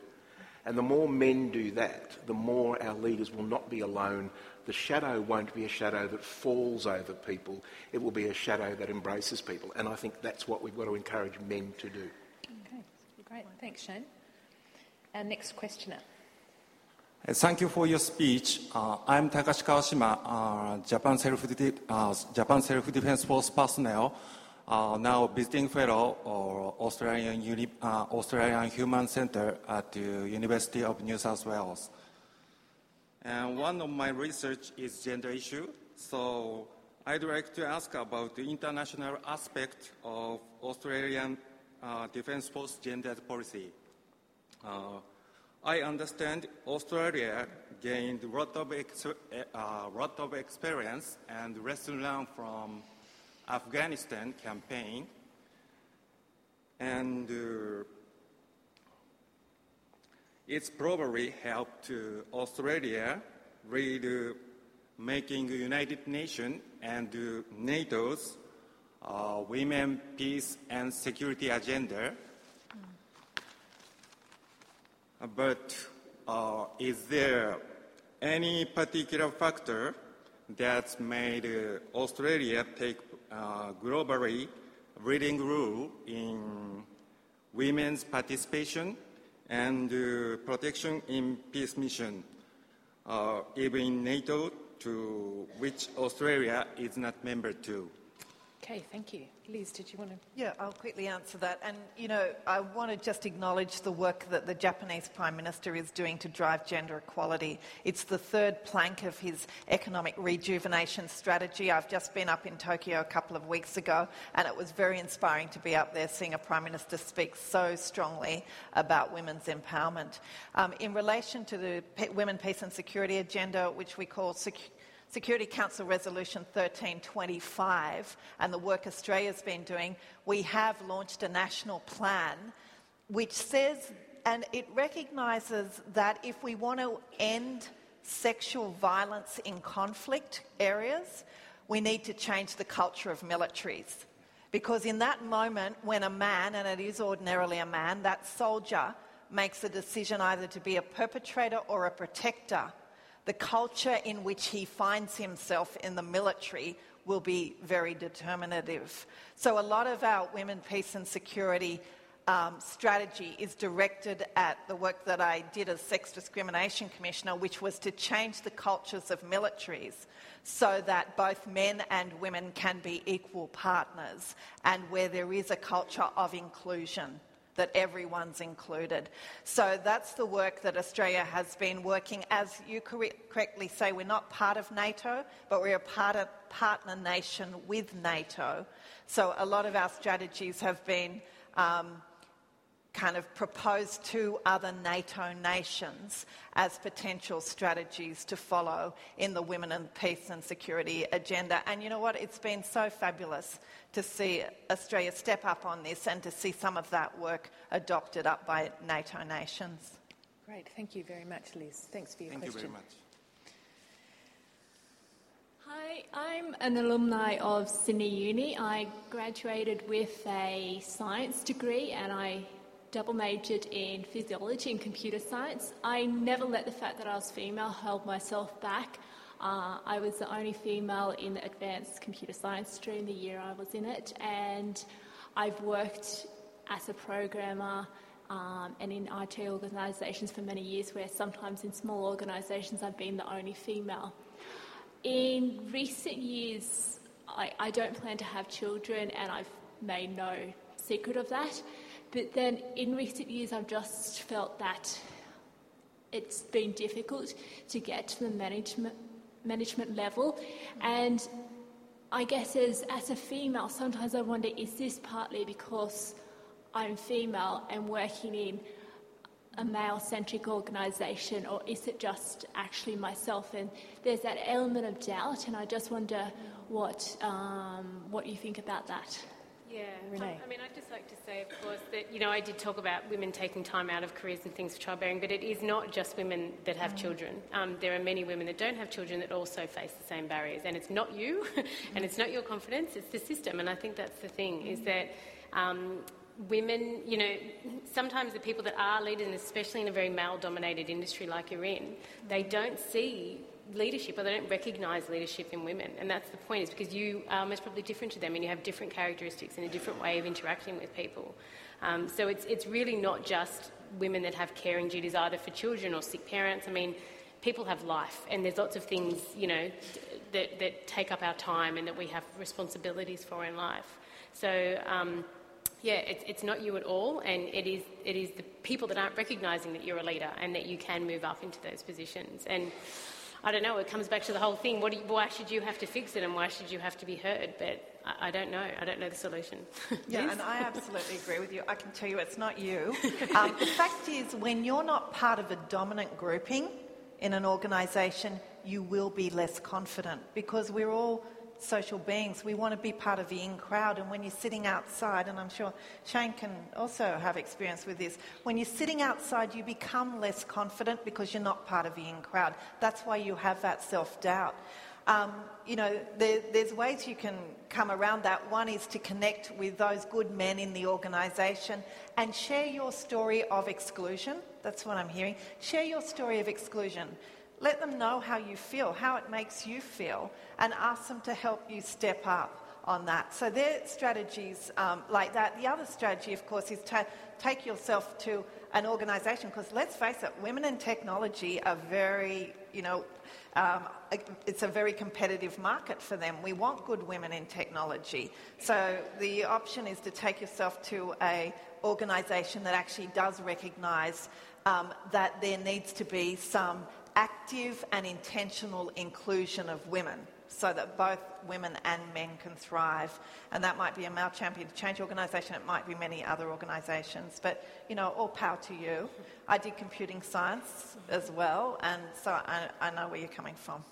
And the more men do that, the more our leaders will not be alone. The shadow won't be a shadow that falls over people. It will be a shadow that embraces people. And I think that's what we've got to encourage men to do. Okay, great. Thanks, Shane. Our next questioner. Uh, thank you for your speech. Uh, I'm Takashi Kawashima, uh, Japan Self-Defense uh, Japan Self Force personnel uh, now visiting fellow or Australian, Uni, uh, Australian Human Center at the University of New South Wales. And one of my research is gender issue. So I'd like to ask about the international aspect of Australian uh, Defence Force gender policy. Uh, I understand Australia gained a lot of, ex- uh, lot of experience and lesson learned from Afghanistan campaign, and uh, it's probably helped uh, Australia with uh, making United Nations and uh, NATO's uh, women, peace, and security agenda. Mm. But uh, is there any particular factor that's made Australia take uh, globally leading role in women's participation and uh, protection in peace mission, uh, even in NATO, to which Australia is not member to. Okay, thank you. Liz, did you want to? Yeah, I'll quickly answer that. And, you know, I want to just acknowledge the work that the Japanese Prime Minister is doing to drive gender equality. It's the third plank of his economic rejuvenation strategy. I've just been up in Tokyo a couple of weeks ago, and it was very inspiring to be up there seeing a Prime Minister speak so strongly about women's empowerment. Um, in relation to the Women, Peace and Security agenda, which we call Security Security Council Resolution 1325 and the work Australia's been doing, we have launched a national plan which says, and it recognises that if we want to end sexual violence in conflict areas, we need to change the culture of militaries. Because in that moment, when a man, and it is ordinarily a man, that soldier makes a decision either to be a perpetrator or a protector, the culture in which he finds himself in the military will be very determinative. So, a lot of our women, peace, and security um, strategy is directed at the work that I did as Sex Discrimination Commissioner, which was to change the cultures of militaries so that both men and women can be equal partners and where there is a culture of inclusion that everyone's included. So that's the work that Australia has been working. As you correctly say, we're not part of NATO, but we're a part of, partner nation with NATO. So a lot of our strategies have been um, kind of proposed to other NATO nations as potential strategies to follow in the women and peace and security agenda. And you know what? It's been so fabulous to see Australia step up on this and to see some of that work adopted up by NATO nations. Great, thank you very much, Liz. Thanks for your Thank question. you very much. Hi, I'm an alumni of Sydney Uni. I graduated with a science degree and I double majored in physiology and computer science. I never let the fact that I was female hold myself back. Uh, I was the only female in the advanced computer science stream the year I was in it, and I've worked as a programmer um, and in IT organisations for many years, where sometimes in small organisations I've been the only female. In recent years, I, I don't plan to have children, and I've made no secret of that. But then in recent years, I've just felt that it's been difficult to get to the management management level, and I guess as as a female, sometimes I wonder: is this partly because I'm female and working in a male centric organisation, or is it just actually myself? And there's that element of doubt, and I just wonder what, um, what you think about that. Yeah, Renae. I, I mean, I'd just like to say, of course, that you know I did talk about women taking time out of careers and things for childbearing, but it is not just women that have children. Um, there are many women that don't have children that also face the same barriers, and it's not you, and it's not your confidence; it's the system. And I think that's the thing is that. Um, Women, you know, sometimes the people that are leaders, and especially in a very male dominated industry like you're in, they don't see leadership or they don't recognise leadership in women. And that's the point, is because you are most probably different to them and you have different characteristics and a different way of interacting with people. Um, so it's, it's really not just women that have caring duties either for children or sick parents. I mean, people have life and there's lots of things, you know, that, that take up our time and that we have responsibilities for in life. So, um, yeah, it's, it's not you at all, and it is, it is the people that aren't recognising that you're a leader and that you can move up into those positions. And I don't know, it comes back to the whole thing you, why should you have to fix it and why should you have to be heard? But I, I don't know. I don't know the solution. Yeah, Liz? and I absolutely agree with you. I can tell you it's not you. Um, the fact is, when you're not part of a dominant grouping in an organisation, you will be less confident because we're all social beings. We want to be part of the in crowd. And when you're sitting outside, and I'm sure Shane can also have experience with this, when you're sitting outside, you become less confident because you're not part of the in crowd. That's why you have that self doubt. Um, you know, there, there's ways you can come around that. One is to connect with those good men in the organisation and share your story of exclusion. That's what I'm hearing. Share your story of exclusion. Let them know how you feel, how it makes you feel, and ask them to help you step up on that. So their strategies um, like that. The other strategy, of course, is to take yourself to an organisation because let's face it, women in technology are very, you know, um, it's a very competitive market for them. We want good women in technology. So the option is to take yourself to a organisation that actually does recognise um, that there needs to be some active and intentional inclusion of women so that both women and men can thrive. And that might be a male champion change organisation, it might be many other organisations. But, you know, all power to you. I did computing science as well, and so I, I know where you're coming from.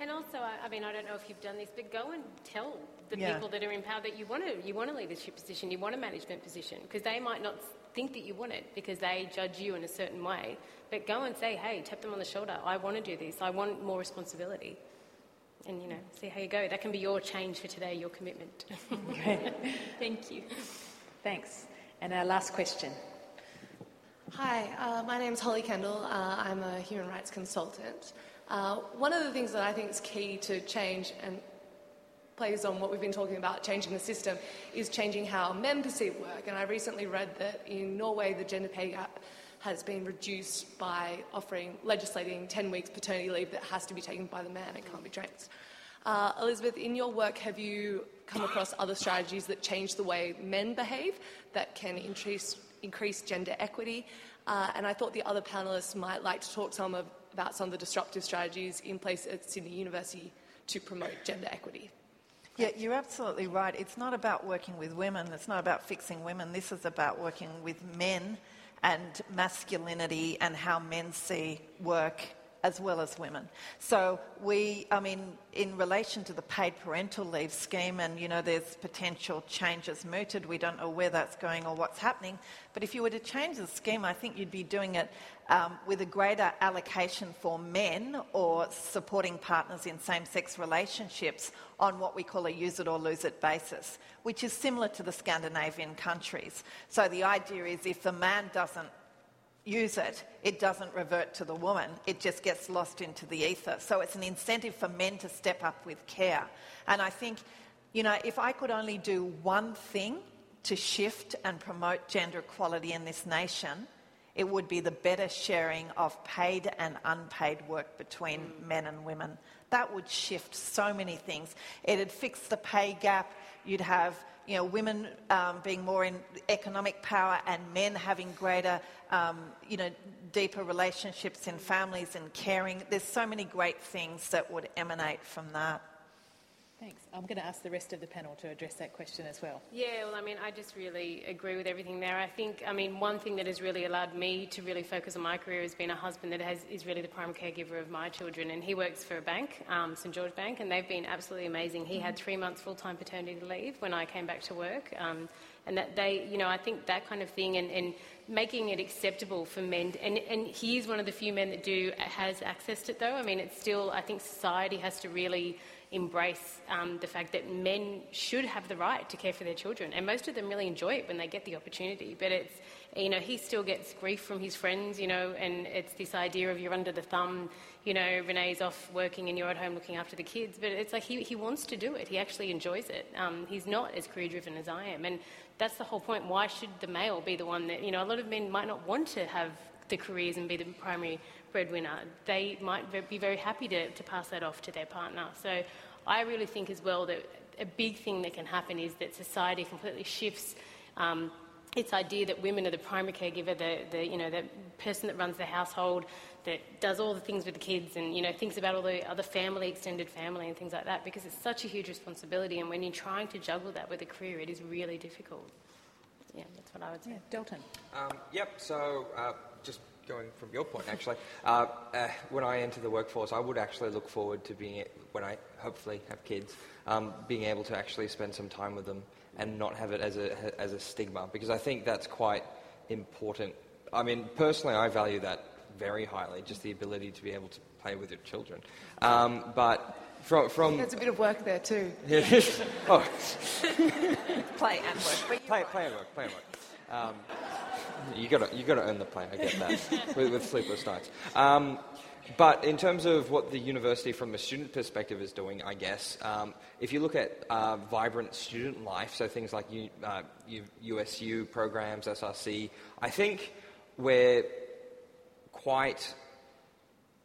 And also, I, I mean, I don't know if you've done this, but go and tell the Yeah. people that are in power that you want to, you want a leadership position, you want a management position, because they might not think that you want it because they judge you in a certain way. But go and say, hey, tap them on the shoulder. I want to do this. I want more responsibility. And you know, see how you go. That can be your change for today, your commitment. Thank you. Thanks. And our last question. Hi, uh, my name is Holly Kendall. Uh, I'm a human rights consultant. Uh, one of the things that I think is key to change and plays on what we've been talking about, changing the system, is changing how men perceive work. And I recently read that in Norway, the gender pay gap has been reduced by offering, legislating 10 weeks paternity leave that has to be taken by the man, it can't be trans. Uh, Elizabeth, in your work, have you come across other strategies that change the way men behave that can increase, increase gender equity? Uh, and I thought the other panelists might like to talk some of, about some of the disruptive strategies in place at Sydney University to promote gender equity. Yeah, you're absolutely right. It's not about working with women, it's not about fixing women. This is about working with men and masculinity and how men see work as well as women. So we, I mean, in relation to the paid parental leave scheme, and you know, there's potential changes mooted. We don't know where that's going or what's happening. But if you were to change the scheme, I think you'd be doing it um, with a greater allocation for men or supporting partners in same-sex relationships on what we call a use it or lose it basis, which is similar to the Scandinavian countries. So the idea is if the man doesn't use it, it doesn't revert to the woman. It just gets lost into the ether. So it's an incentive for men to step up with care. And I think, you know, if I could only do one thing to shift and promote gender equality in this nation, it would be the better sharing of paid and unpaid work between mm. men and women. That would shift so many things. It'd fix the pay gap. You'd have you know, women um, being more in economic power and men having greater, um, you know, deeper relationships in families and caring. There's so many great things that would emanate from that. Thanks. I'm going to ask the rest of the panel to address that question as well. Yeah, well, I mean, I just really agree with everything there. I think, I mean, one thing that has really allowed me to really focus on my career has been a husband that has, is really the prime caregiver of my children, and he works for a bank, um, St George Bank, and they've been absolutely amazing. He had three months full-time paternity leave when I came back to work, um, and that they, you know, I think that kind of thing, and, and making it acceptable for men, and, and he is one of the few men that do has accessed it, though. I mean, it's still, I think society has to really embrace um, the fact that men should have the right to care for their children, and most of them really enjoy it when they get the opportunity. But it's, you know, he still gets grief from his friends, you know, and it's this idea of you're under the thumb, you know, Renae's off working and you're at home looking after the kids. But it's like he, he wants to do it. He actually enjoys it. Um, he's not as career driven as I am, and that's the whole point. Why should the male be the one that, you know, a lot of men might not want to have the careers and be the primary breadwinner, they might be very happy to, to pass that off to their partner. So I really think as well that a big thing that can happen is that society completely shifts um, its idea that women are the primary caregiver, the, the, you know, the person that runs the household, that does all the things with the kids and, you know, thinks about all the other family, extended family and things like that because it's such a huge responsibility and when you're trying to juggle that with a career, it is really difficult. Yeah, that's what I would say. Yeah, Dalton. Um, yep, so uh, just going from your point, actually, uh, uh, when I enter the workforce, I would actually look forward to being, when I hopefully have kids, um, being able to actually spend some time with them and not have it as a, as a stigma, because I think that's quite important. I mean, personally, I value that very highly, just the ability to be able to play with your children. Um, but from, from there's a bit of work there too. oh. play and work. But play, play and work. Play and work. Um, you got to you got to earn the play. I get that with, with, sleepless nights. Um, but in terms of what the university, from a student perspective, is doing, I guess, um, if you look at uh, vibrant student life, so things like U, uh, USU programs, SRC, I think we're quite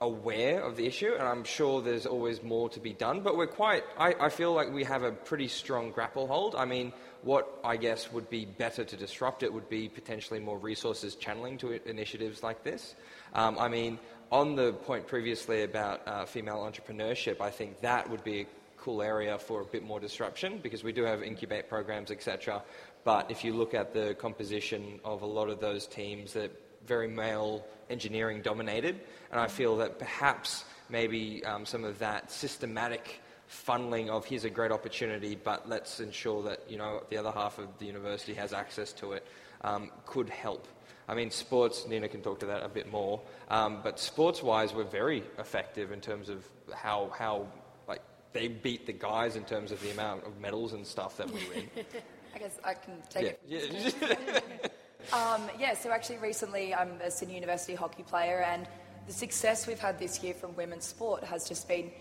aware of the issue, and I'm sure there's always more to be done, but we're quite, I, I feel like we have a pretty strong grapple hold. I mean, what I guess would be better to disrupt it would be potentially more resources channeling to initiatives like this. Um, I mean, on the point previously about uh, female entrepreneurship, I think that would be a cool area for a bit more disruption because we do have incubate programs, etc. But if you look at the composition of a lot of those teams, they're very male engineering dominated, and I feel that perhaps maybe um, some of that systematic funneling of here's a great opportunity, but let's ensure that you know the other half of the university has access to it um, could help. I mean, sports. Nina can talk to that a bit more, um, but sports-wise, we're very effective in terms of how how like they beat the guys in terms of the amount of medals and stuff that we win. I guess I can take yeah. it. Yeah. um, yeah. So actually, recently I'm a Sydney University hockey player, and the success we've had this year from women's sport has just been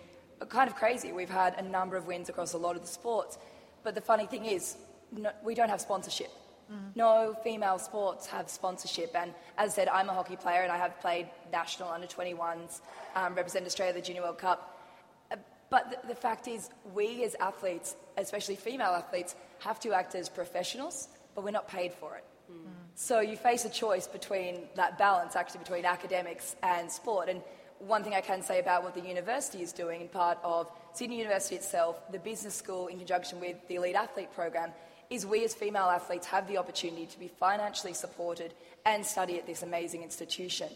kind of crazy. We've had a number of wins across a lot of the sports. But the funny thing is, no, we don't have sponsorship. Mm. No female sports have sponsorship. And as I said, I'm a hockey player and I have played national under 21s, um, represent Australia at the Junior World Cup. Uh, but the, the fact is, we as athletes, especially female athletes, have to act as professionals, but we're not paid for it. Mm. So you face a choice between that balance, actually, between academics and sport. And one thing I can say about what the university is doing in part of Sydney University itself, the business school, in conjunction with the Elite Athlete Program, is we as female athletes have the opportunity to be financially supported and study at this amazing institution.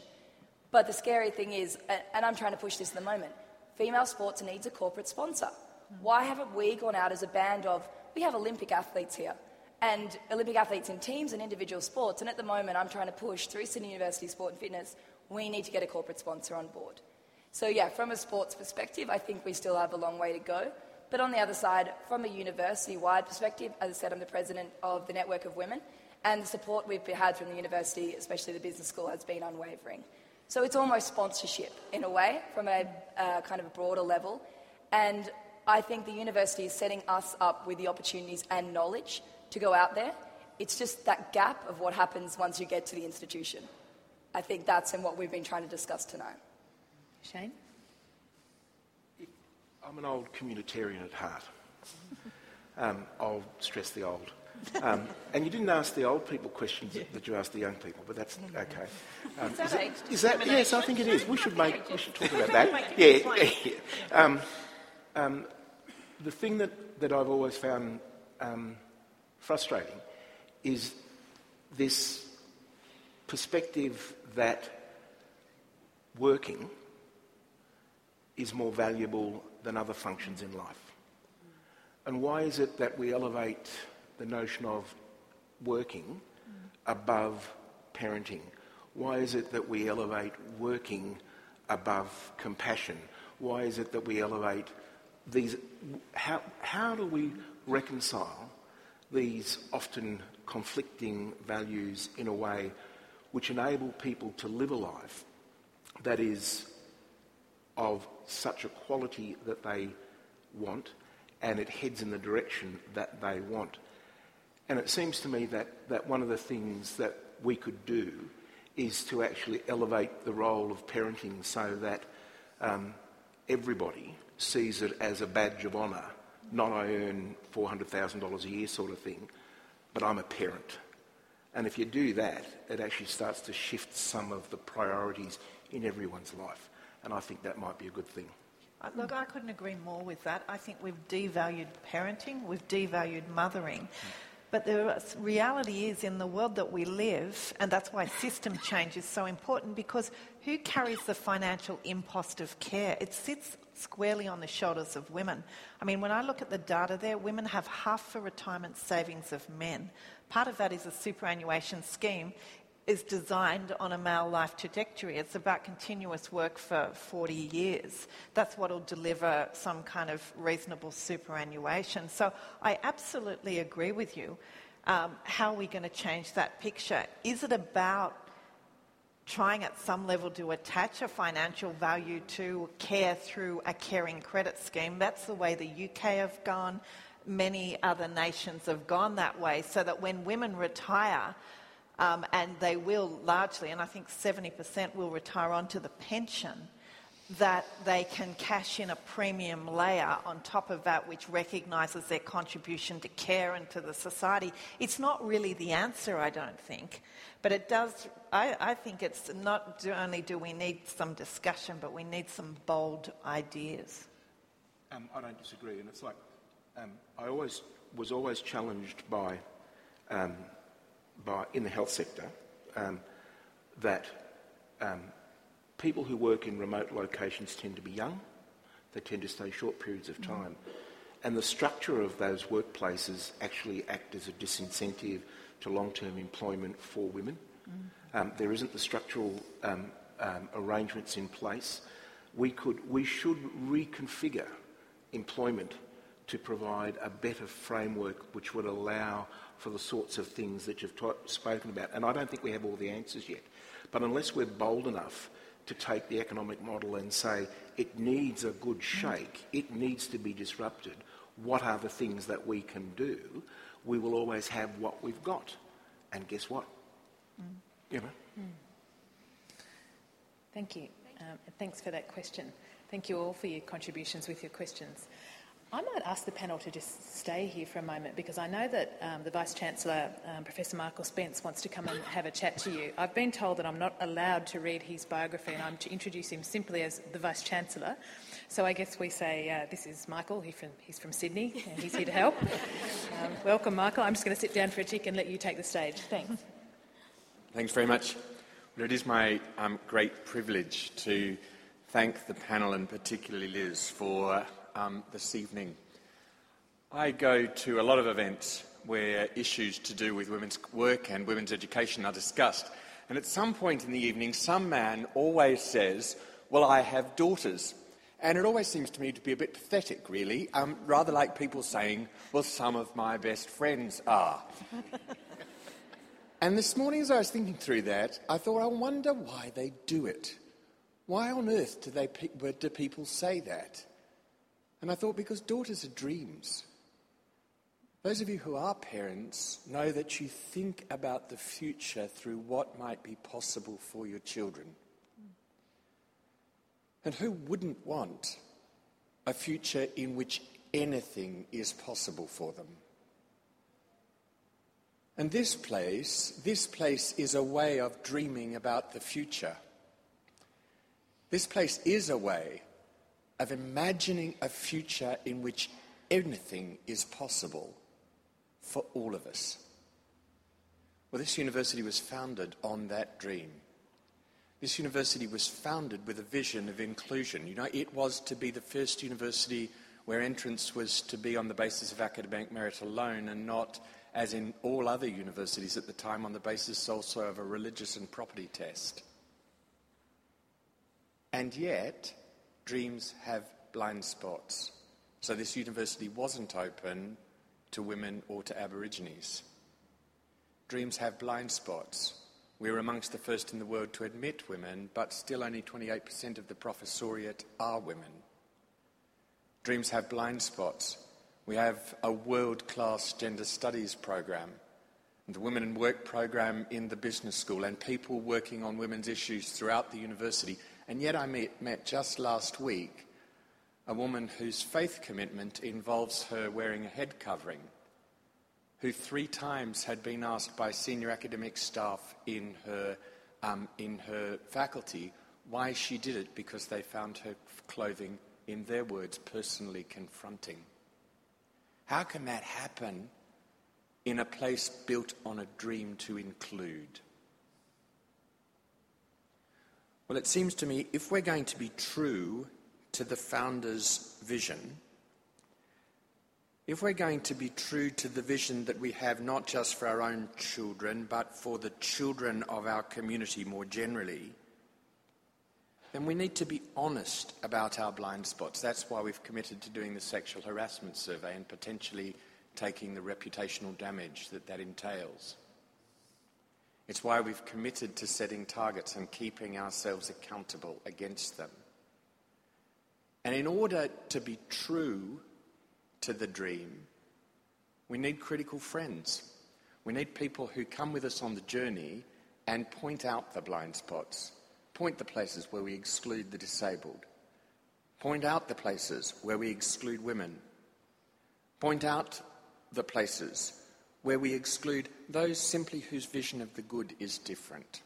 But the scary thing is, and I'm trying to push this at the moment, female sports needs a corporate sponsor. Why haven't we gone out as a band of, we have Olympic athletes here, and Olympic athletes in teams and individual sports, and at the moment I'm trying to push through Sydney University Sport and Fitness, we need to get a corporate sponsor on board. So, yeah, from a sports perspective, I think we still have a long way to go. But on the other side, from a university wide perspective, as I said, I'm the president of the Network of Women, and the support we've had from the university, especially the business school, has been unwavering. So it's almost sponsorship in a way, from a uh, kind of a broader level. And I think the university is setting us up with the opportunities and knowledge to go out there. It's just that gap of what happens once you get to the institution. I think that's in what we've been trying to discuss tonight. Shane? I'm an old communitarian at heart. Um, I'll stress the old. Um, and you didn't ask the old people questions yeah. that you asked the young people, but that's okay. Um, is, that, is that yes? I think it is. We should make. We should talk about that. Yeah. yeah. Um, um, the thing that, that I've always found um, frustrating is this perspective that working is more valuable than other functions in life. And why is it that we elevate the notion of working above parenting? Why is it that we elevate working above compassion? Why is it that we elevate these? How, how do we reconcile these often conflicting values in a way which enable people to live a life that is of such a quality that they want and it heads in the direction that they want. And it seems to me that, that one of the things that we could do is to actually elevate the role of parenting so that um, everybody sees it as a badge of honour, not I earn $400,000 a year sort of thing, but I'm a parent. And if you do that, it actually starts to shift some of the priorities in everyone's life. And I think that might be a good thing. Uh, look, I couldn't agree more with that. I think we've devalued parenting, we've devalued mothering. But the reality is, in the world that we live, and that's why system change is so important, because who carries the financial impost of care? It sits squarely on the shoulders of women. I mean, when I look at the data there, women have half the retirement savings of men. Part of that is a superannuation scheme is designed on a male life trajectory. It's about continuous work for 40 years. That's what will deliver some kind of reasonable superannuation. So I absolutely agree with you. Um, how are we going to change that picture? Is it about trying at some level to attach a financial value to care through a caring credit scheme? That's the way the UK have gone. Many other nations have gone that way, so that when women retire, um, and they will largely, and I think 70% will retire onto the pension, that they can cash in a premium layer on top of that which recognises their contribution to care and to the society. It's not really the answer, I don't think, but it does, I, I think it's not only do we need some discussion, but we need some bold ideas. Um, I don't disagree, and it's like um, I always was always challenged by um, by, in the health sector um, that um, people who work in remote locations tend to be young, they tend to stay short periods of time. Mm. And the structure of those workplaces actually act as a disincentive to long-term employment for women. Mm. Um, there isn't the structural um, um, arrangements in place. We, could, we should reconfigure employment to provide a better framework which would allow for the sorts of things that you've spoken about. And I don't think we have all the answers yet. But unless we're bold enough to take the economic model and say it needs a good shake, it needs to be disrupted, what are the things that we can do, we will always have what we've got. And guess what? Mm. You know? Mm. Thank you. Um, thanks for that question. Thank you all for your contributions with your questions. I might ask the panel to just stay here for a moment because I know that um, the Vice Chancellor, um, Professor Michael Spence, wants to come and have a chat to you. I've been told that I'm not allowed to read his biography and I'm to introduce him simply as the Vice Chancellor. So I guess we say, uh, This is Michael, he's from, he's from Sydney and he's here to help. Um, welcome, Michael. I'm just going to sit down for a tick and let you take the stage. Thanks. Thanks very much. Well, it is my um, great privilege to thank the panel and particularly Liz for um, this evening. I go to a lot of events where issues to do with women's work and women's education are discussed. And at some point in the evening, some man always says, Well, I have daughters. And it always seems to me to be a bit pathetic, really, um, rather like people saying, Well, some of my best friends are. and this morning, as I was thinking through that, I thought, I wonder why they do it. Why on earth do, they, do people say that? And I thought, because daughters are dreams. Those of you who are parents know that you think about the future through what might be possible for your children. And who wouldn't want a future in which anything is possible for them? And this place, this place is a way of dreaming about the future. This place is a way of imagining a future in which anything is possible for all of us. Well, this university was founded on that dream. This university was founded with a vision of inclusion. You know, it was to be the first university where entrance was to be on the basis of academic merit alone and not, as in all other universities at the time, on the basis also of a religious and property test. And yet, dreams have blind spots. So this university wasn't open to women or to Aborigines. Dreams have blind spots. We're amongst the first in the world to admit women, but still only 28% of the professoriate are women. Dreams have blind spots. We have a world class gender studies program, the Women in Work program in the business school, and people working on women's issues throughout the university. And yet, I met, met just last week a woman whose faith commitment involves her wearing a head covering, who three times had been asked by senior academic staff in her, um, in her faculty why she did it because they found her clothing, in their words, personally confronting. How can that happen in a place built on a dream to include? Well, it seems to me if we're going to be true to the founder's vision, if we're going to be true to the vision that we have not just for our own children, but for the children of our community more generally, then we need to be honest about our blind spots. That's why we've committed to doing the sexual harassment survey and potentially taking the reputational damage that that entails. It's why we've committed to setting targets and keeping ourselves accountable against them. And in order to be true to the dream, we need critical friends. We need people who come with us on the journey and point out the blind spots, point the places where we exclude the disabled, point out the places where we exclude women, point out the places where we exclude those simply whose vision of the good is different,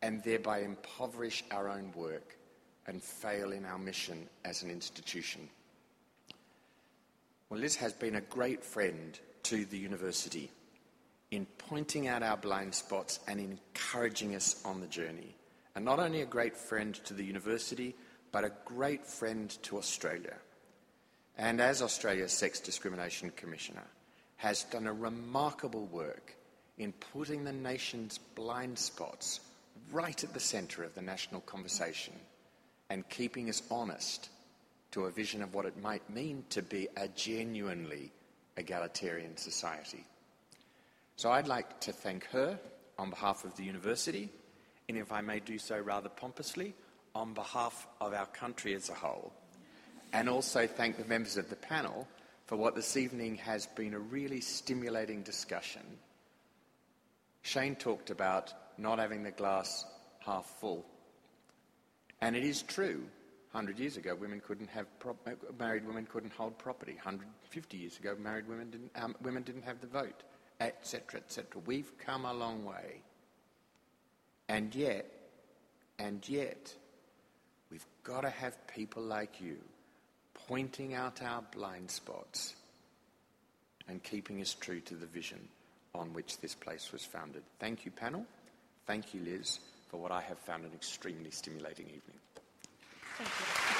and thereby impoverish our own work and fail in our mission as an institution. Well, Liz has been a great friend to the university in pointing out our blind spots and encouraging us on the journey. And not only a great friend to the university, but a great friend to Australia. And as Australia's Sex Discrimination Commissioner, has done a remarkable work in putting the nation's blind spots right at the centre of the national conversation and keeping us honest to a vision of what it might mean to be a genuinely egalitarian society. So I'd like to thank her on behalf of the university, and if I may do so rather pompously, on behalf of our country as a whole, and also thank the members of the panel for what this evening has been a really stimulating discussion. Shane talked about not having the glass half full. And it is true, 100 years ago, women couldn't have pro- uh, married women couldn't hold property. 150 years ago, married women didn't, um, women didn't have the vote, etc., etc. We've come a long way. And yet, and yet, we've got to have people like you pointing out our blind spots and keeping us true to the vision on which this place was founded. Thank you, panel. Thank you, Liz, for what I have found an extremely stimulating evening. Thank you.